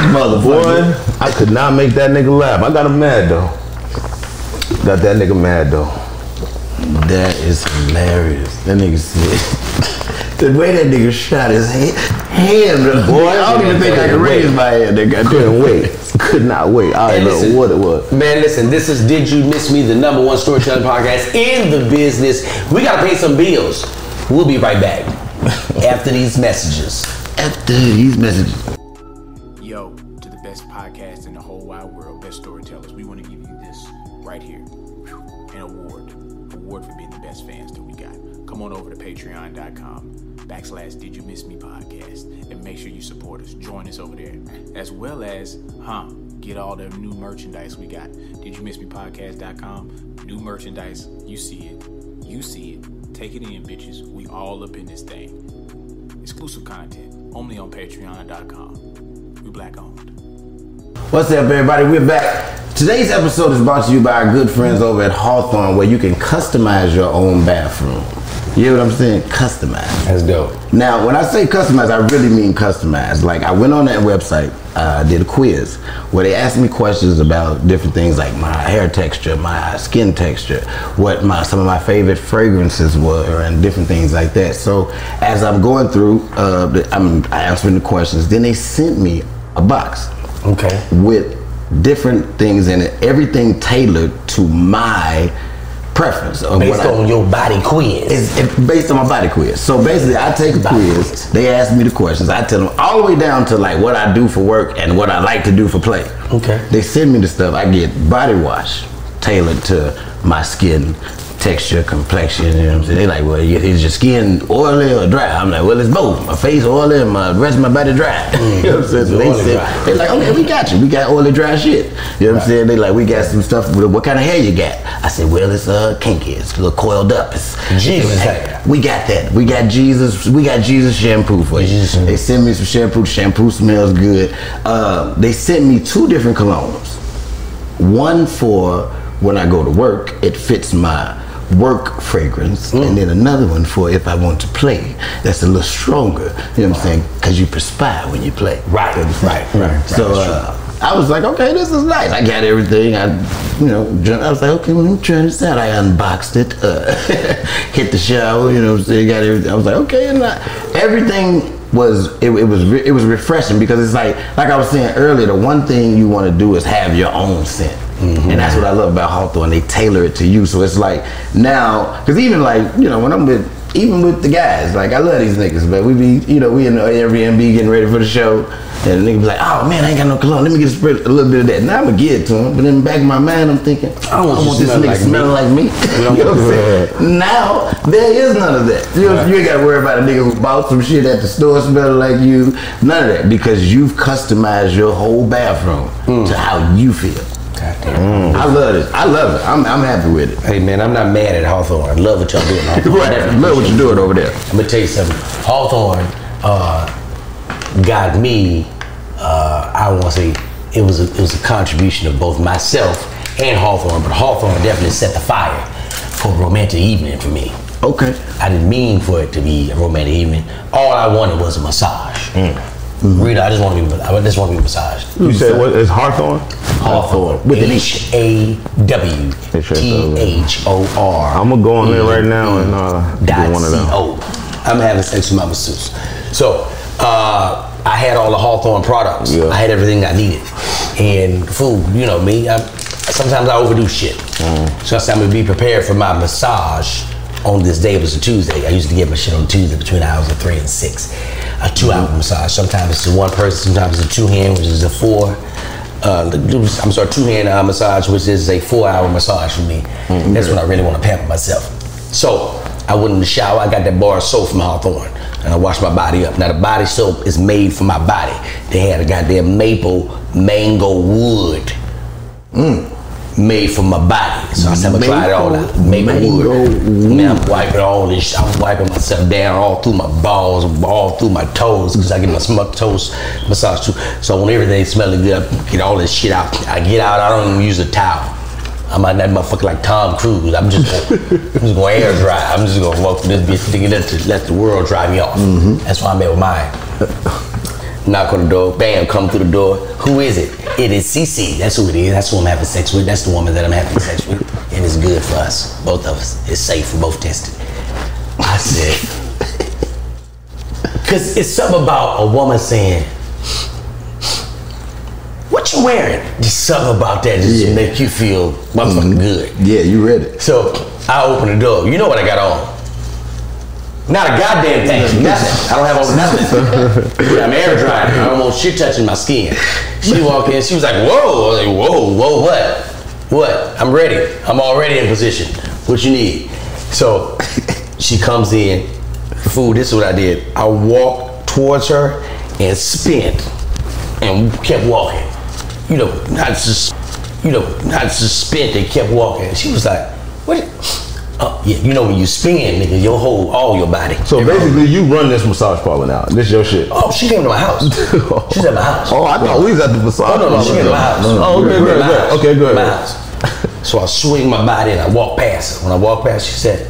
Motherfucker. Boy, I could not make that nigga laugh. I got him mad though. Got that nigga mad though. That is hilarious. That nigga said. the way that nigga shot his hand, hand boy, I don't even think I can raise my hand. Nigga. Couldn't wait. Could not wait. I don't know listen. what it was. Man, listen, this is Did You Miss Me, the number one storytelling podcast in the business. We gotta pay some bills. We'll be right back after these messages. After these messages. Come on over to patreon.com backslash did you miss me podcast and make sure you support us. Join us over there. As well as, huh, get all the new merchandise we got. Did you miss me podcast.com? New merchandise. You see it. You see it. Take it in, bitches. We all up in this thing. Exclusive content only on patreon.com. We black owned. What's up, everybody? We're back. Today's episode is brought to you by our good friends over at Hawthorne, where you can customize your own bathroom. You hear what I'm saying? Customize. That's dope. Now, when I say customize, I really mean customize. Like, I went on that website, uh, did a quiz where they asked me questions about different things like my hair texture, my skin texture, what my some of my favorite fragrances were, and different things like that. So, as I'm going through, uh, I'm answering the questions. Then they sent me a box Okay. with different things in it, everything tailored to my preference of Based what I, on your body quiz. it's, it's based on my body quiz. So basically, I take a quiz. quiz. They ask me the questions. I tell them all the way down to like what I do for work and what I like to do for play. Okay. They send me the stuff. I get body wash tailored to my skin texture, complexion. You know what I'm saying? They like, well, is your skin oily or dry? I'm like, well, it's both. My face oily and my rest of my body dry. you know what I'm saying? So they Oily said, they like, okay, we got you. We got oily dry shit. You know what I'm saying? They like, we got some stuff. What kind of hair you got? I said, well, it's uh kinky. It's a little coiled up. It's Jesus hair. We got that. We got Jesus. We got Jesus shampoo for you. Jesus. They sent me some shampoo. Shampoo smells good. Uh, they sent me two different colognes. One for when I go to work, it fits my work fragrance, Mm. and then another one for if I want to play. That's a little stronger. You know what I'm saying? Because you perspire when you play. Right, right, right, right. So uh, I was like, okay, this is nice. I got everything. I, you know, I was like, okay, well, let me try this out. I unboxed it, uh, hit the shower. You know, what I'm saying? got everything. I was like, okay, and I, everything was it, it was re- it was refreshing because it's like like I was saying earlier. The one thing you want to do is have your own scent. And that's what I love about Hawthorne. They tailor it to you. So it's like now, because even like, you know, when I'm with, even with the guys, like I love these niggas, but we be, you know, we in the Airbnb getting ready for the show. And the nigga be like, oh man, I ain't got no cologne. Let me get a, little bit of that. Now I'm going to give it to him. But in the back of my mind, I'm thinking, I want you want to this smell nigga like me. smelling like me. you know what I'm saying? Now, there is none of that. You, know, you ain't got to worry about a nigga who bought some shit at the store smelling like you. None of that. Because you've customized your whole bathroom Hmm. to how you feel. Goddamn. I love it. I love it. I'm, I'm happy with it. Hey man, I'm not mad at Hawthorne. I love what y'all doing. Hawthorne. Right. Love what you're doing over there. I'm gonna tell you something. Hawthorne uh, got me. Uh, I want to say it was a, it was a contribution of both myself and Hawthorne, but Hawthorne definitely set the fire for a romantic evening for me. Okay. I didn't mean for it to be a romantic evening. All I wanted was a massage. Reedo, I just want to be, I just want to be massaged. You said what is Hawthorne? Hawthorne. With an H A W T H O R. I'm gonna go in there right now and uh, get one of them. co. I'm having sex with my masseuse. So uh, I had all the Hawthorne products. Yeah. I had everything I needed. And food, you know me, I, sometimes I overdo shit. Mm. So I said I'm gonna be prepared for my massage on this day. It was a Tuesday. I used to get my shit on Tuesday between hours of three and six. A two hour massage. Sometimes it's a one person, sometimes it's a two hand, which is a four. Uh, I'm sorry, two hand uh, massage, which is a four hour massage for me. That's when I really want to pamper myself. So I went in the shower. I got that bar of soap from Hawthorne, and I washed my body up. Now the body soap is made for my body. They had a goddamn maple mango wood. Made for my body, so I said I'm gonna try it all out. Mango wood. Man, I'm wiping all this. I'm wiping myself down all through my balls, all through my toes, because I get my sm- toes massage too. So when everything smelling good, I get all this shit out. I get out. I don't even use a towel. I'm out that motherfucker like Tom Cruise. I'm just gonna, I'm just gonna air dry. I'm just gonna walk through this bitch thinking let the, let the world dry me off. Mm-hmm. That's why I'm at with mine. Knock on the door, bam, come through the door. Who is it? It is CC. That's who it is. That's who I'm having sex with. That's the woman that I'm having sex with. And it's good for us, both of us. It's safe. We're both tested. I said, because it's something about a woman saying, what you wearing? Just something about that just Yeah. make you feel motherfucking mm-hmm. good. Yeah, you read it. So I open the door. You know what I got on? Not a goddamn thing. Nothing. I don't have on nothing. I'm air drying. I don't want shit touching my skin. She walked in. She was like, "Whoa!" I was like, "Whoa, whoa, what? What? I'm ready. I'm already in position. What you need?" So she comes in. Food. This is what I did. I walked towards her and spin, and kept walking. You know, not just, you know, not just spent and kept walking. She was like, "What?" Oh, yeah, you know when you spin, nigga, your whole, all your body. So basically, you run this massage parlor now. This is your shit. Oh, she came to my house. She's at my house. Oh, I thought we was at the massage Oh, no, no, she came to my house. Oh, okay, good, good. Okay, good. My house. So I swing my body and I walk past her. When I walk past, she said,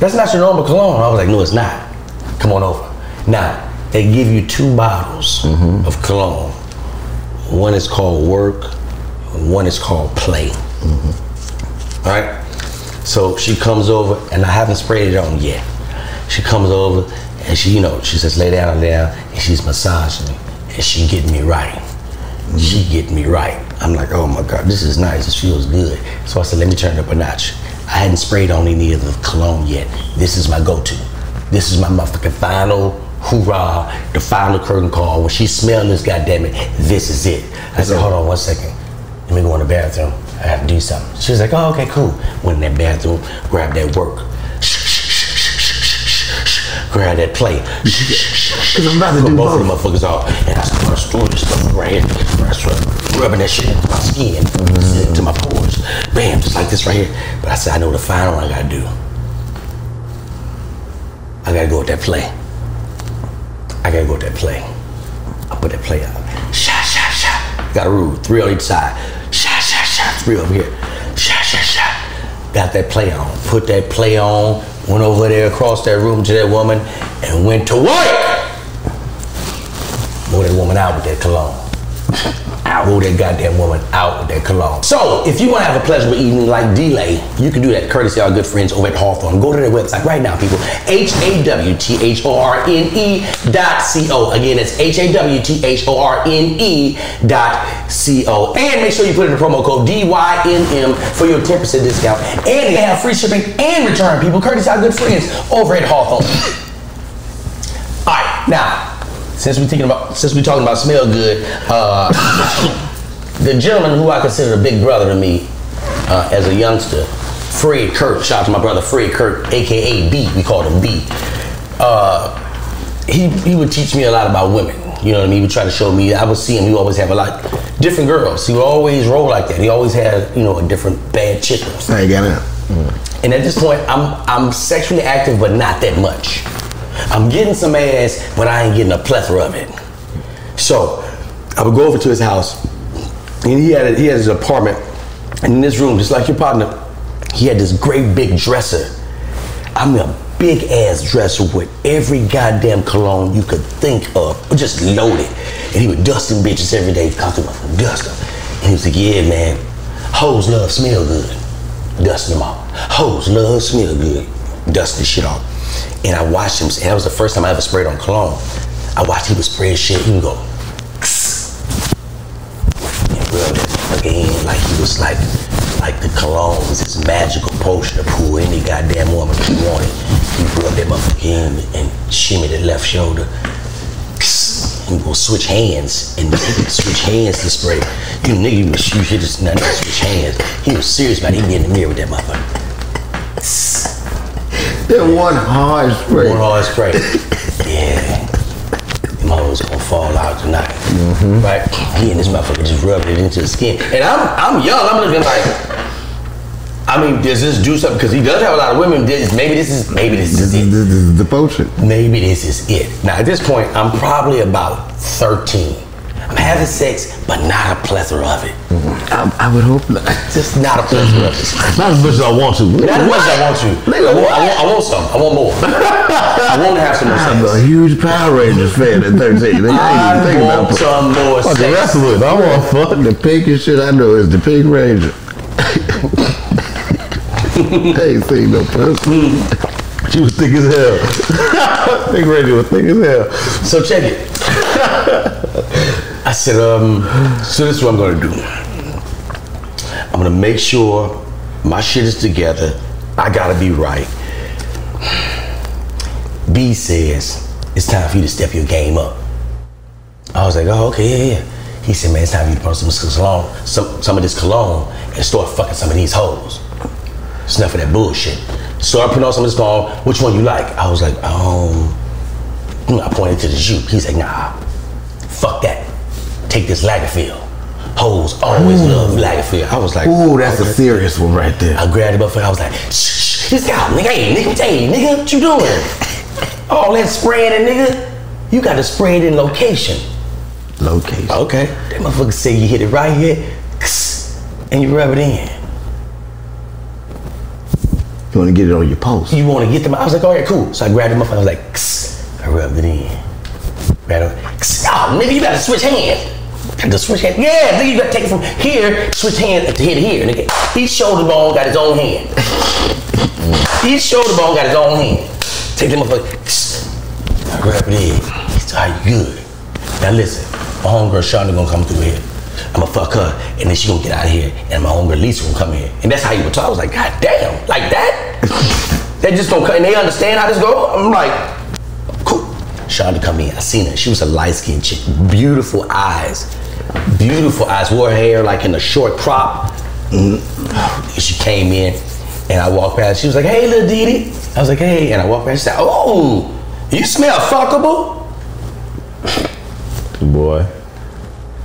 That's not your normal cologne. I was like, No, it's not. Come on over. Now, they give you two bottles mm-hmm. of cologne. One is called work, one is called play. Mm-hmm. All right? So she comes over, and I haven't sprayed it on yet. She comes over, and she, you know, she says, lay down, lay down, and she's massaging me, and she getting me right. She mm. getting me right. I'm like, oh my God, this is nice. This feels good. So I said, let me turn it up a notch. I hadn't sprayed on any of the cologne yet. This is my go-to. This is my motherfucking final hoorah, the final curtain call. When she smelled this, goddamn it, this is it. I said, hold on one second. Let me go in the bathroom. I have to do something. She was like, oh, okay, cool. Went in that bathroom, grabbed that work. Grab that plate. Cause I'm about to do both of both. the motherfuckers off. And I started doing this stuff right here. I started rubbing that shit into my skin, to my pores. Bam, just like this right here. But I said, I know the final one I gotta do. I gotta go with that play. I gotta go with that play. I put that play out. Shot, shot, shot. Got a rule. Three on each side. Three over here. Shot, shot, shot. Got that play on. Put that play on. Went over there across that room to that woman and went to work. Wore that woman out with that cologne. I wore that goddamn woman out with that cologne. So, if you want to have a pleasurable evening like D'Lai, you can do that courtesy of our good friends over at Hawthorne. Go to their website right now, people. H A W T H O R N E dot C O. Again, it's H A W T H O R N E dot C O. And make sure you put in the promo code D Y N M for your 10% discount. And they have free shipping and return, people, courtesy of our good friends over at Hawthorne. All right, now since we're thinking about since we're talking about smell good, uh, the gentleman who I consider a big brother to me uh, as a youngster, Fred Kirk. Shout out to my brother Fred Kirk, aka B. We called him B. Uh, he he would teach me a lot about women. You know what I mean? He would try to show me. I would see him. He would always have a lot different girls. He would always roll like that. He always had you know a different bad chick. I got it. And at this point, I'm I'm sexually active, but not that much. I'm getting some ass, but I ain't getting a plethora of it. So I would go over to his house, and he had a, he had his apartment, and in this room, just like your partner, he had this great big dresser. I mean, a big ass dresser with every goddamn cologne you could think of, just loaded. And he would dust them bitches every day, my dust them. And he was like, yeah, man, hoes love smell good. Dusting them off. Hoes love smell good. Dust this shit off. And I watched him, and that was the first time I ever sprayed on cologne. I watched he was spraying shit, he would go, and rub it again like he was like like the cologne was this magical potion to pull any goddamn woman he wanted. He rubbed that motherfucker in and shimmy the left shoulder. And we'll switch hands and switch hands to spray. You nigga was you hit this nothing switch hands. He was serious about it. He'd be in the mirror with that motherfucker. That one hard spray. One hard spray. yeah. Hoes gonna fall out tonight. Mm-hmm. Right? He and this motherfucker just rubbing it into the skin. And I'm I'm young, I'm looking like I mean, does this do something? Because he does have a lot of women. This, maybe this is maybe this This is it. is, this is the potion. Maybe this is it. Now at this point, I'm probably about 13. I'm having sex, but not a plethora of it. I, I would hope not. Just not a plethora of it. Not as much as I want to. Not as much as I want to. I want, I want, I want some. I want more. I want to have some more I'm a huge Power Rangers fan at 13. Nigga, I ain't even I thinking want about some more Fuck the rest of it. I want fuck. The pinkest shit I know is the Pink Ranger. I ain't seen no person. She was thick as hell. Big Ranger was thick as hell. So check it. I said, um, so this is what I'm gonna do. I'm gonna make sure my shit is together. I gotta be right. B says it's time for you to step your game up. I was like, oh, okay, yeah, yeah. He said, man, it's time for you to put some cologne, some, some of this cologne and start fucking some of these hoes. Enough of that bullshit. Start putting on some of this cologne. Which one you like? I was like, um, I pointed to the juke. He's like, nah, fuck that. Take this Lagerfeld. Hoes always love Lagerfeld. I was like, Ooh, that's a serious one right there. I grabbed the motherfucker. I was like, shh, shh, this guy, nigga, hey, nigga, hey, nigga, what you doing? All that spraying it, nigga. You got to spray it in location. Location. Okay. That motherfucker say you hit it right here, and you rub it in. You want to get it on your post. You want to get them? I was like, all right, cool. So I grabbed the motherfucker. I was like, I rubbed it in. Grabbed it. Oh, nigga, you gotta switch hands. Got to switch hand, Yeah, nigga, you gotta take it from here, switch hand to here to here, nigga. Each shoulder bone got his own hand. Each shoulder bone got his own hand. Take them motherfucker. I rub it in. He's all good. Now listen, my homegirl Shonda gonna come through here. I'ma fuck her, and then she gonna get out of here, and my homegirl Lisa gonna come here. And that's how you would talk. I was like, God damn, like that? they just gonna come, and they understand how this go? I'm like, cool. Shonda come in, I seen her. She was a light-skinned chick, beautiful eyes. Beautiful eyes, wore her hair like in a short crop. Mm. She came in, and I walked past. She was like, hey, little Dee. I was like, hey, and I walked past. She said, oh, you smell fuckable? Boy.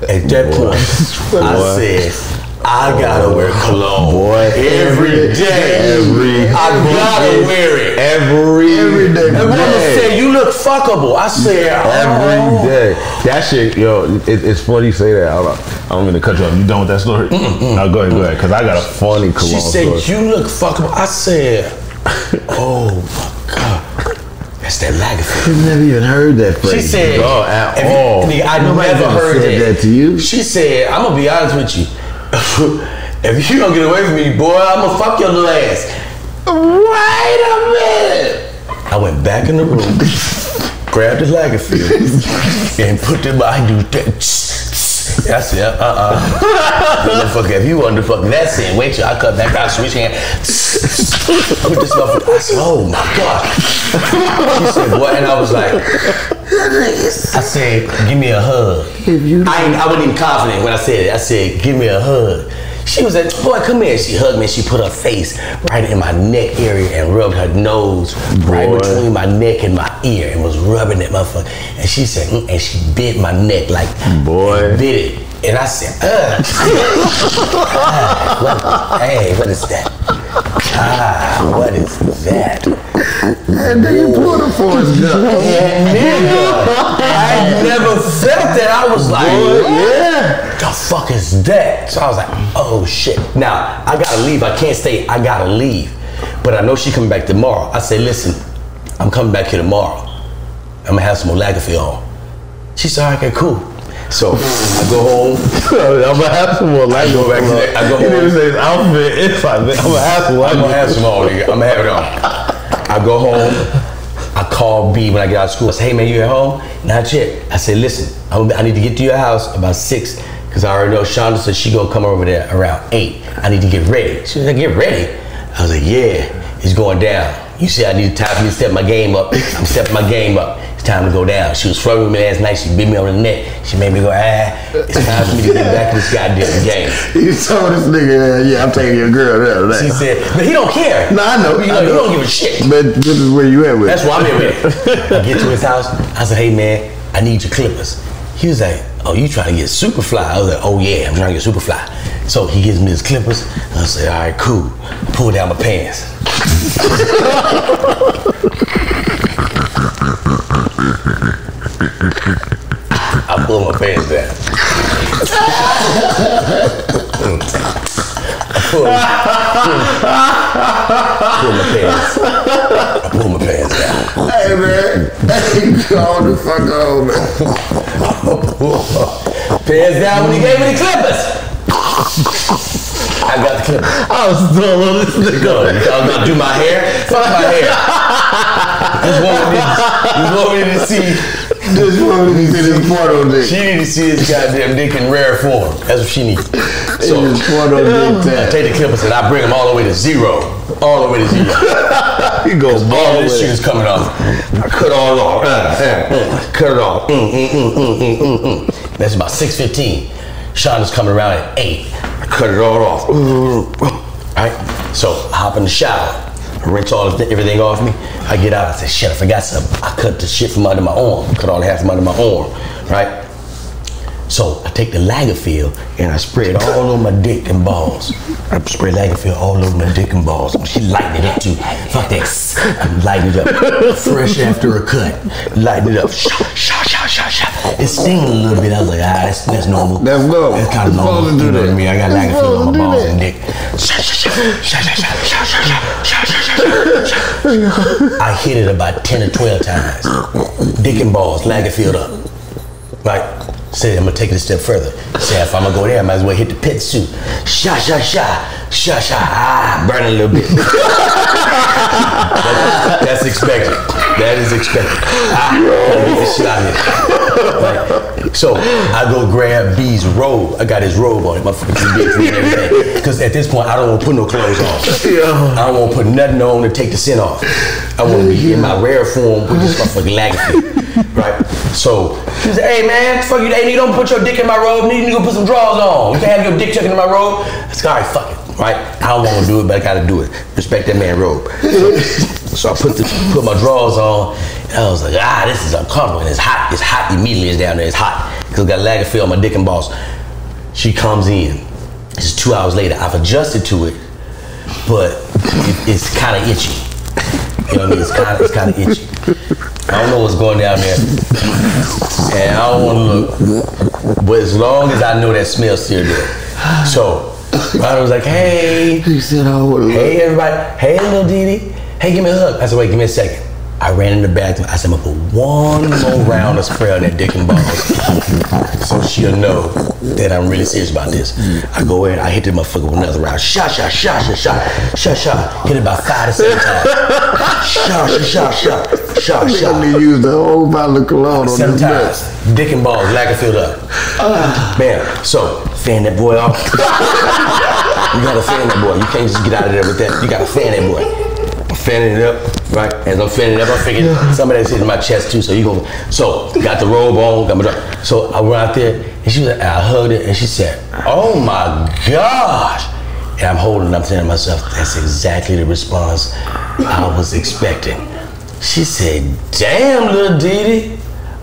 At that point, I said, I gotta wear cologne. Boy. Every day. Every I gotta fucking- wear it. Every, Every day. And woman day. said, you look fuckable. I said, Every oh. day. That shit, yo, it, it's funny you say that. I don't, I don't mean to cut you off. You done with that story? No, go ahead, go ahead. Because I got a funny cologne She said, story. you look fuckable. I said, oh my God. That's that Lagerfeld. I've never even heard that phrase. She said, No, at you- all. I never heard said that. that to you. She said, I'm gonna be honest with you. if you don't get away from me, boy, I'm gonna fuck your little ass. Wait a minute. I went back in the room, grabbed the Lagerfeld, and put them. I do that. I said, uh uh Motherfucker, if you want to fuck that sin, wait till I cut back out, switch hand. Put this motherfucker. I said, oh my God. She said, what? And I was like, I said, give me a hug. If you I, ain't, I wasn't even confident when I said it. I said, give me a hug. She was like, boy, come here. She hugged me. and She put her face right in my neck area and rubbed her nose right between my neck and my ear and was rubbing that motherfucker. And she said, mm, and she bit my neck like, Boy. bit it. And I said, uh. ah, what, hey, what is that? Ah, what is that? and then you pull the Forrest Gump. Nigga, I never felt that. I was like, yeah. the fuck is that? So I was like, oh shit. Now I gotta leave. I can't stay. I gotta leave. But I know she coming back tomorrow. I say, listen, I'm coming back here tomorrow. I'm gonna have some more Lagerfeld on. She said, okay, cool. So I go home. I'm gonna have some more light. I go back to that- I go He didn't home. say his outfit. It's like, I'm gonna have some. I'm gonna have some on, nigga. I'm gonna have it on. I go home. I call B when I get out of school. I say, hey man, you at home? Not yet. I say, listen, I need to get to your house about six because I already know Shonda said she gonna come over there around eight. I need to get ready. She was like, get ready. I was like, yeah, it's going down. You see, I need time for me to step my game up. I'm stepping my game up. It's time to go down. She was flirting with me last night. She beat me on the neck. She made me go, ah, it's time for me to get back in this goddamn game. You told this nigga, yeah, I'm taking your girl there. She said, but he don't care. No, I know. You, know, I he don't give a shit. But this is where you at with. That's why I'm here with. I get to his house. I said, hey man, I need your clippers. He was like, oh, you trying to get super fly? I was like, oh yeah, I'm trying to get super fly. So he gives me his clippers. I said, all right, cool. I pull down my pants. I pull my pants down. I pull, pull my pants. I pull my pants down. Hey man, hey, go the fuck on, man. Pants down when he gave me the clippers. I got the clippers. I was still on this nigga. I was gonna do my hair. Fuck my hair. This woman needs, this woman need to see. This woman is in his portal dick. She need to see this goddamn dick in rare form. That's what she needs. So in his portal dick I take the clippers and I bring them all the way to zero. All the way to zero. He goes All this shit it. is coming off. I cut it all off. Uh, uh, cut it off. Mm, mm, mm. That's about 6.15. Sean is coming around at 8. Cut it all off. Right? So I hop in the shower. Rinse all of everything off me. I get out. I say, shit, I forgot something. I cut the shit from under my arm. Cut all the hair from under my arm. Right? So I take the Lagerfeld and I spray it all over my dick and balls. I spray Lagerfeld all over my dick and balls. She lighten it up too. Fuck that. I lighten it up. Fresh after a cut. Lighten it up. Shah, shah, shah, shah, shah. It sting a little bit. I was like, ah, that's, that's normal. That's normal. That's kind of normal. You know what I mean? I got Lagerfeld on my balls and dick. Shah, shah, shah, shah, shah, shah, shah, shah, shah, shah. I hit it about 10 or 12 times. Dick and balls, Lagerfeld up. Right? Say I'm gonna take it a step further. Say if I'm gonna go there, I might as well hit the pit suit. Sha sha sha, sha sha, ah, burn a little bit. That's- that's expected. That is expected. Ah, get this shit out of here. Right? So I go grab B's robe. I got his robe on it, my fucking and everything. Because at this point, I don't want to put no clothes on. Yeah. I don't want to put nothing on to take the scent off. I want to be in my rare form with this motherfucking Lagerfeld. Right? So she said, hey man, fuck you, hey, you don't put your dick in my robe, you need to go put some drawers on. You can't have your dick tucked in my robe. I said, all right, fuck it. Right? I don't want to do it, but I gotta do it. Respect that man robe. So, so I put the, put my drawers on, and I was like, ah, this is uncomfortable. And it's hot. It's hot immediately. It's down there. It's hot because I got Lagerfeld my dick and balls. She comes in. It's two hours later. I've adjusted to it, but it, it's kind of itchy. You know what I mean? It's kind of it's kind of itchy. I don't know what's going down there, and I don't want to look. But as long as I know that smell's still there, so I was like, "Hey, He said, I look. hey, everybody, hey, little Didi, hey, give me a hug." I said, "Wait, give me a second. I ran in the bathroom. I said, "I'm gonna put one more round of spray on that dick and balls, so she'll know that I'm really serious about this." I go in, I hit the motherfucker with another round. Shot, shot, shot, shot, shot, shot, shot. Hit it about five to seven times. Shot, shot, shot, shot, shot, shot. need to use the whole bottle of cologne on Seven times. bitch. Dick and balls, Lagerfeld up. Bam. So, fan that boy off. you gotta fan that boy. You can't just get out of there with that. You gotta fan that boy. I'm fanning it up, right? As I'm fanning it up, I figured some of that's hitting my chest too. So you go. So got the robe on, got my. dr- So I went out there, and she was. like, I hugged her, and she said, "Oh my gosh." And I'm holding, I'm saying to myself, that's exactly the response I was expecting. She said, damn, little Didi,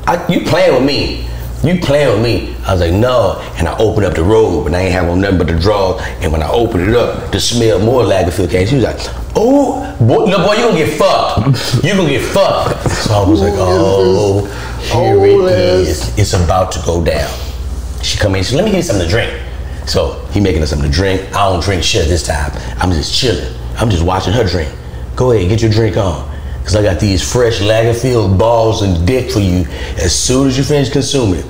I, you playing with me. You playing with me. I was like, no. And I opened up the robe and I ain't have on nothing but the drawers. And when I opened it up, the smell more Lagerfield came. She was like, oh, boy, little boy, you gonna get fucked. You gonna get fucked. So I was like, oh, Here it is. It's about to go down. She come in. She let me give you something to drink. So he making us something to drink. I don't drink shit this time. I'm just chilling. I'm just watching her drink. Go ahead, get your drink on. Cause I got these fresh Lagerfield balls and dick for you as soon as you finish consuming.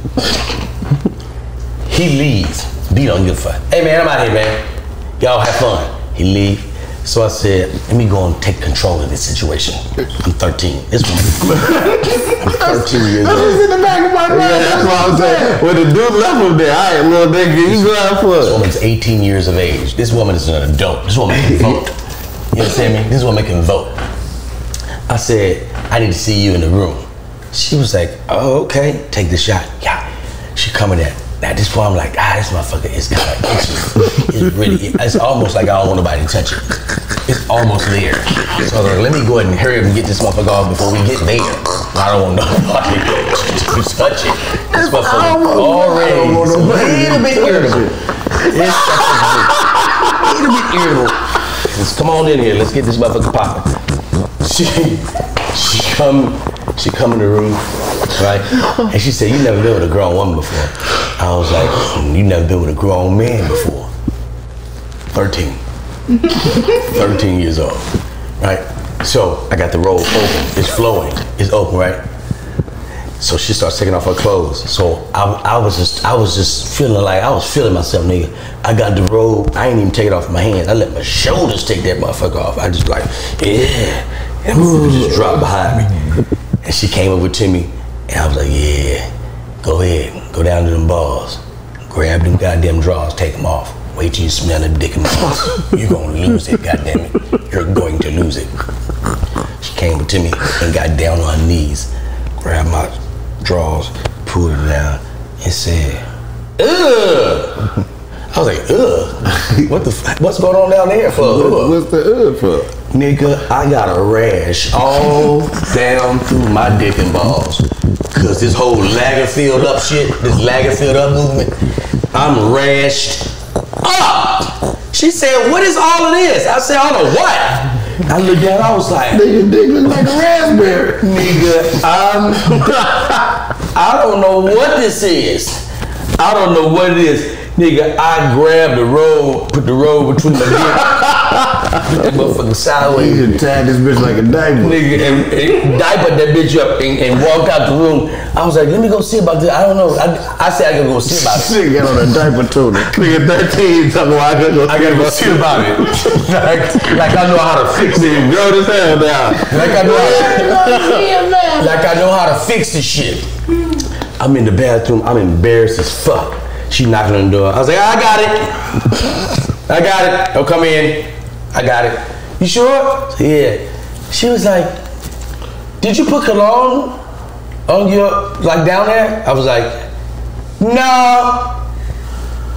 he leaves. B don't give a fuck. Hey man, I'm out here, man. Y'all have fun. He leave. So I said, let me go and take control of this situation. I'm 13. This woman. I'm 13 years old. I'm just in the back of my mind. Yeah, that's what I'm saying. When the dude left him there, all right, little nigga, you go out This for it. woman's 18 years of age. This woman is an adult. This woman can vote. You understand me? This woman can vote. I said, I need to see you in the room. She was like, oh, okay, take the shot. Yeah. She coming at. Now this one, I'm like, ah, this motherfucker is kind of itchy. It's really, it's almost like I don't want nobody to touch it. It's almost there. So I was like, let me go ahead and hurry up and get this motherfucker off before we get there. I don't want nobody to touch it. This motherfucker already is a little bit irritable. It's a little bit irritable. Just come on in here. Let's get this motherfucker popping. She, she come, she come in the room, right? And she said, "You never been with a grown woman before." I was like, "Mm, "You never been with a grown man before." Thirteen. Thirteen years old, right? So I got the robe open. It's flowing. It's open, right? So she starts taking off her clothes. So I, I was just I was just feeling like I was feeling myself, nigga. I got the robe. I ain't even take it off my hands. I let my shoulders take that motherfucker off. I just like, yeah. And just dropped behind me. And she came over to me, and I was like, yeah, go ahead, go down to them balls, grab them goddamn drawers, take them off. Wait till you smell the dick and balls. You're gonna lose it, goddamn it. You're going to lose it. She came to me and got down on her knees, grabbed my drawers, pulled it down, and said, "Ugh." I was like, "Ugh, what the? F- what's going on down there for?" Ugh. What's the ugh for? Nigga, I got a rash all down through my dick and balls. Cause this whole Lagerfeld up shit, this Lagerfeld up movement, I'm rashed up. She said, what is all of this? I said, all of what? I looked down, I was like, Nigga dick look like a raspberry. nigga, I'm, I don't know what this is. I don't know what it is. Nigga, I grabbed the robe, put the robe between my dick, put that motherfucking sideways. You tied this bitch like a diaper. nigga and, and diapered that bitch up and, and walked out the room. I was like, let me go see about this. I don't know. I, I said I gotta go see about it. Nigga got on a diaper too. Nigga 13 talking about I gotta go I gotta go see about it. like, like I know how to fix it. Nigga, grow this hair down. Like I know how like I know how to fix this shit. I'm in the bathroom. I'm embarrassed as fuck. She knocking on the door. I was like, ah, I got it. I got it. Don't come in. I got it. You sure? So, yeah. She was like, Did you put cologne on your like down there? I was like, No.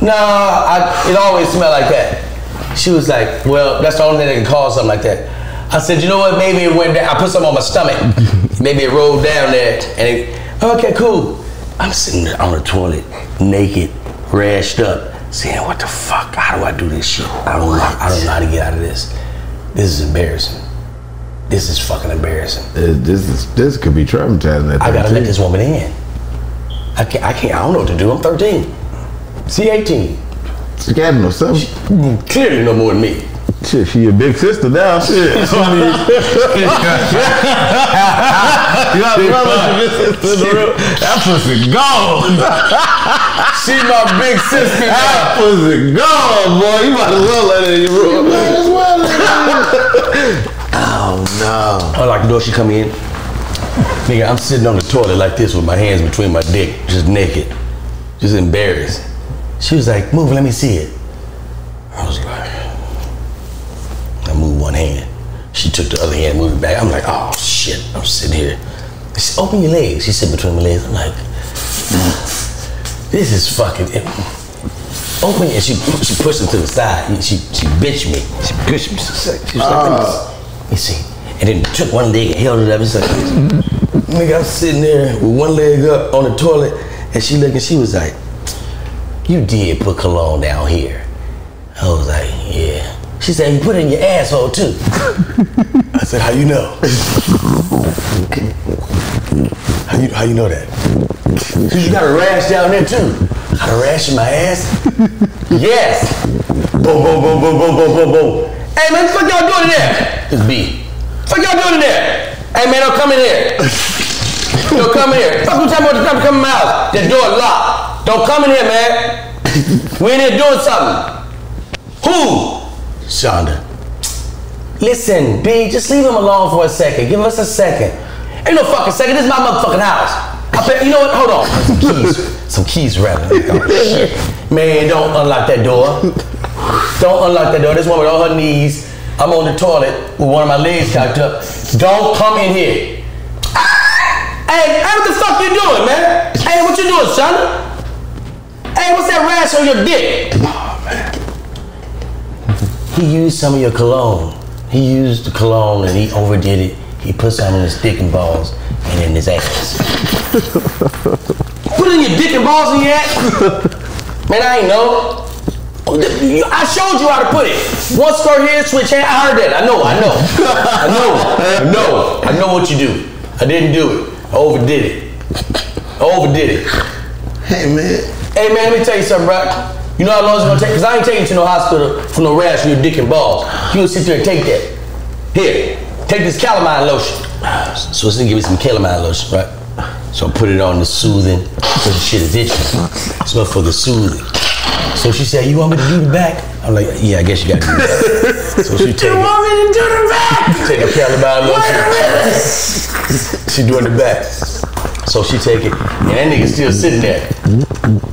No, I, it always smelled like that. She was like, well, that's the only thing that can cause something like that. I said, you know what? Maybe it went down. I put something on my stomach. Maybe it rolled down there. And it, okay, cool. I'm sitting on the toilet, naked, rashed up, saying, what the fuck? How do I do this shit? I don't know. I don't know how to get out of this. This is embarrassing. This is fucking embarrassing. Uh, This is this could be traumatizing. At I gotta let this woman in. I can't, I can't, I don't know what to do. I'm 13. She 18. She got no something. Clearly no more than me. Shit, she your big sister now. Shit. you got brother, your big sister in the room. That pussy gone. She my big sister That pussy gone, boy. You might as well let it in your room. You might as well let it Oh no. I like the door she come in. Nigga, I'm sitting on the toilet like this with my hands between my dick, just naked, just embarrassed. She was like, move, let me see it. I was like, I moved one hand. She took the other hand, moved it back. I'm like, oh shit, I'm sitting here. She said, open your legs. She said between my legs. I'm like, this is fucking. Open it. And she she pushed it to the side. She she bitched me. She pushed me. She she was like, see. Let me see. And then took one leg and held it up. It's like, nigga, I'm sitting there with one leg up on the toilet, and she looking. She was like, you did put cologne down here. I was like, yeah. She said, you put it in your asshole too. I said, how you know? How you, how you know that? Cause you got a rash down there too. Got a rash in my ass? yes. Boom, boom, boom, boom, boom, boom, boom, boom. Hey man, what the fuck y'all doing in there? It's B. Fuck y'all doing in there? Hey man, don't come in here. don't come in here. Fuck you talking about the time to come in my house. The door locked. Don't come in here, man. we in here doing something. Who? Shonda. Listen, B, just leave him alone for a second. Give us a second. Ain't no fucking second. This is my motherfucking house. I bet, you know what? Hold on. Some keys. Some keys rattling. Man, don't unlock that door. Don't unlock that door. This woman on her knees. I'm on the toilet with one of my legs cocked up. Don't come in here. Ah! Hey, hey, what the fuck you doing, man? Hey, what you doing, son? Hey, what's that rash on your dick? Oh. He used some of your cologne. He used the cologne and he overdid it. He put some in his dick and balls and in his ass. put in your dick and balls in your ass? Man, I ain't know. Oh, I showed you how to put it. One squirt here, switch hand. I heard that. I know, I know. I know. I know. I know what you do. I didn't do it. I overdid it. I overdid it. Hey man. Hey man, let me tell you something, bro. You know how long it's gonna take? Cause I ain't taking you to no hospital for no rash on your dick and balls. You gonna sit there and take that. Here, take this calamine lotion. So it's gonna give me some calamine lotion, right? So I put it on the soothing, cause the shit is itching. This motherfucker soothing. So she said, "You want me to do the back?" I'm like, "Yeah, I guess you gotta do that." So she take You it. want me to do the back? Take the calamine lotion. She doing the back. So she take it, and that nigga still sitting there.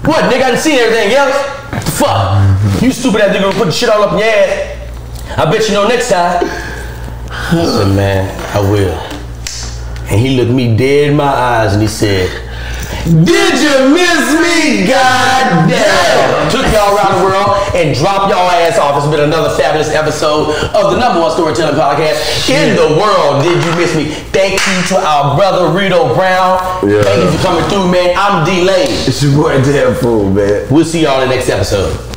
What, nigga? I done seen everything else. The fuck? You stupid ass nigga put the shit all up in your ass. I bet you know next time. I said, man, I will. And he looked me dead in my eyes and he said, Did you miss me? God damn! Took y'all around the world and dropped y'all ass off. It's been another fabulous episode of the number one storytelling podcast in the world. Did you miss me? Thank you to our brother Reedo Brown. Yeah. Thank you for coming through, man. I'm D'Lai. It's your boy Damn Fool, man. We'll see y'all in the next episode.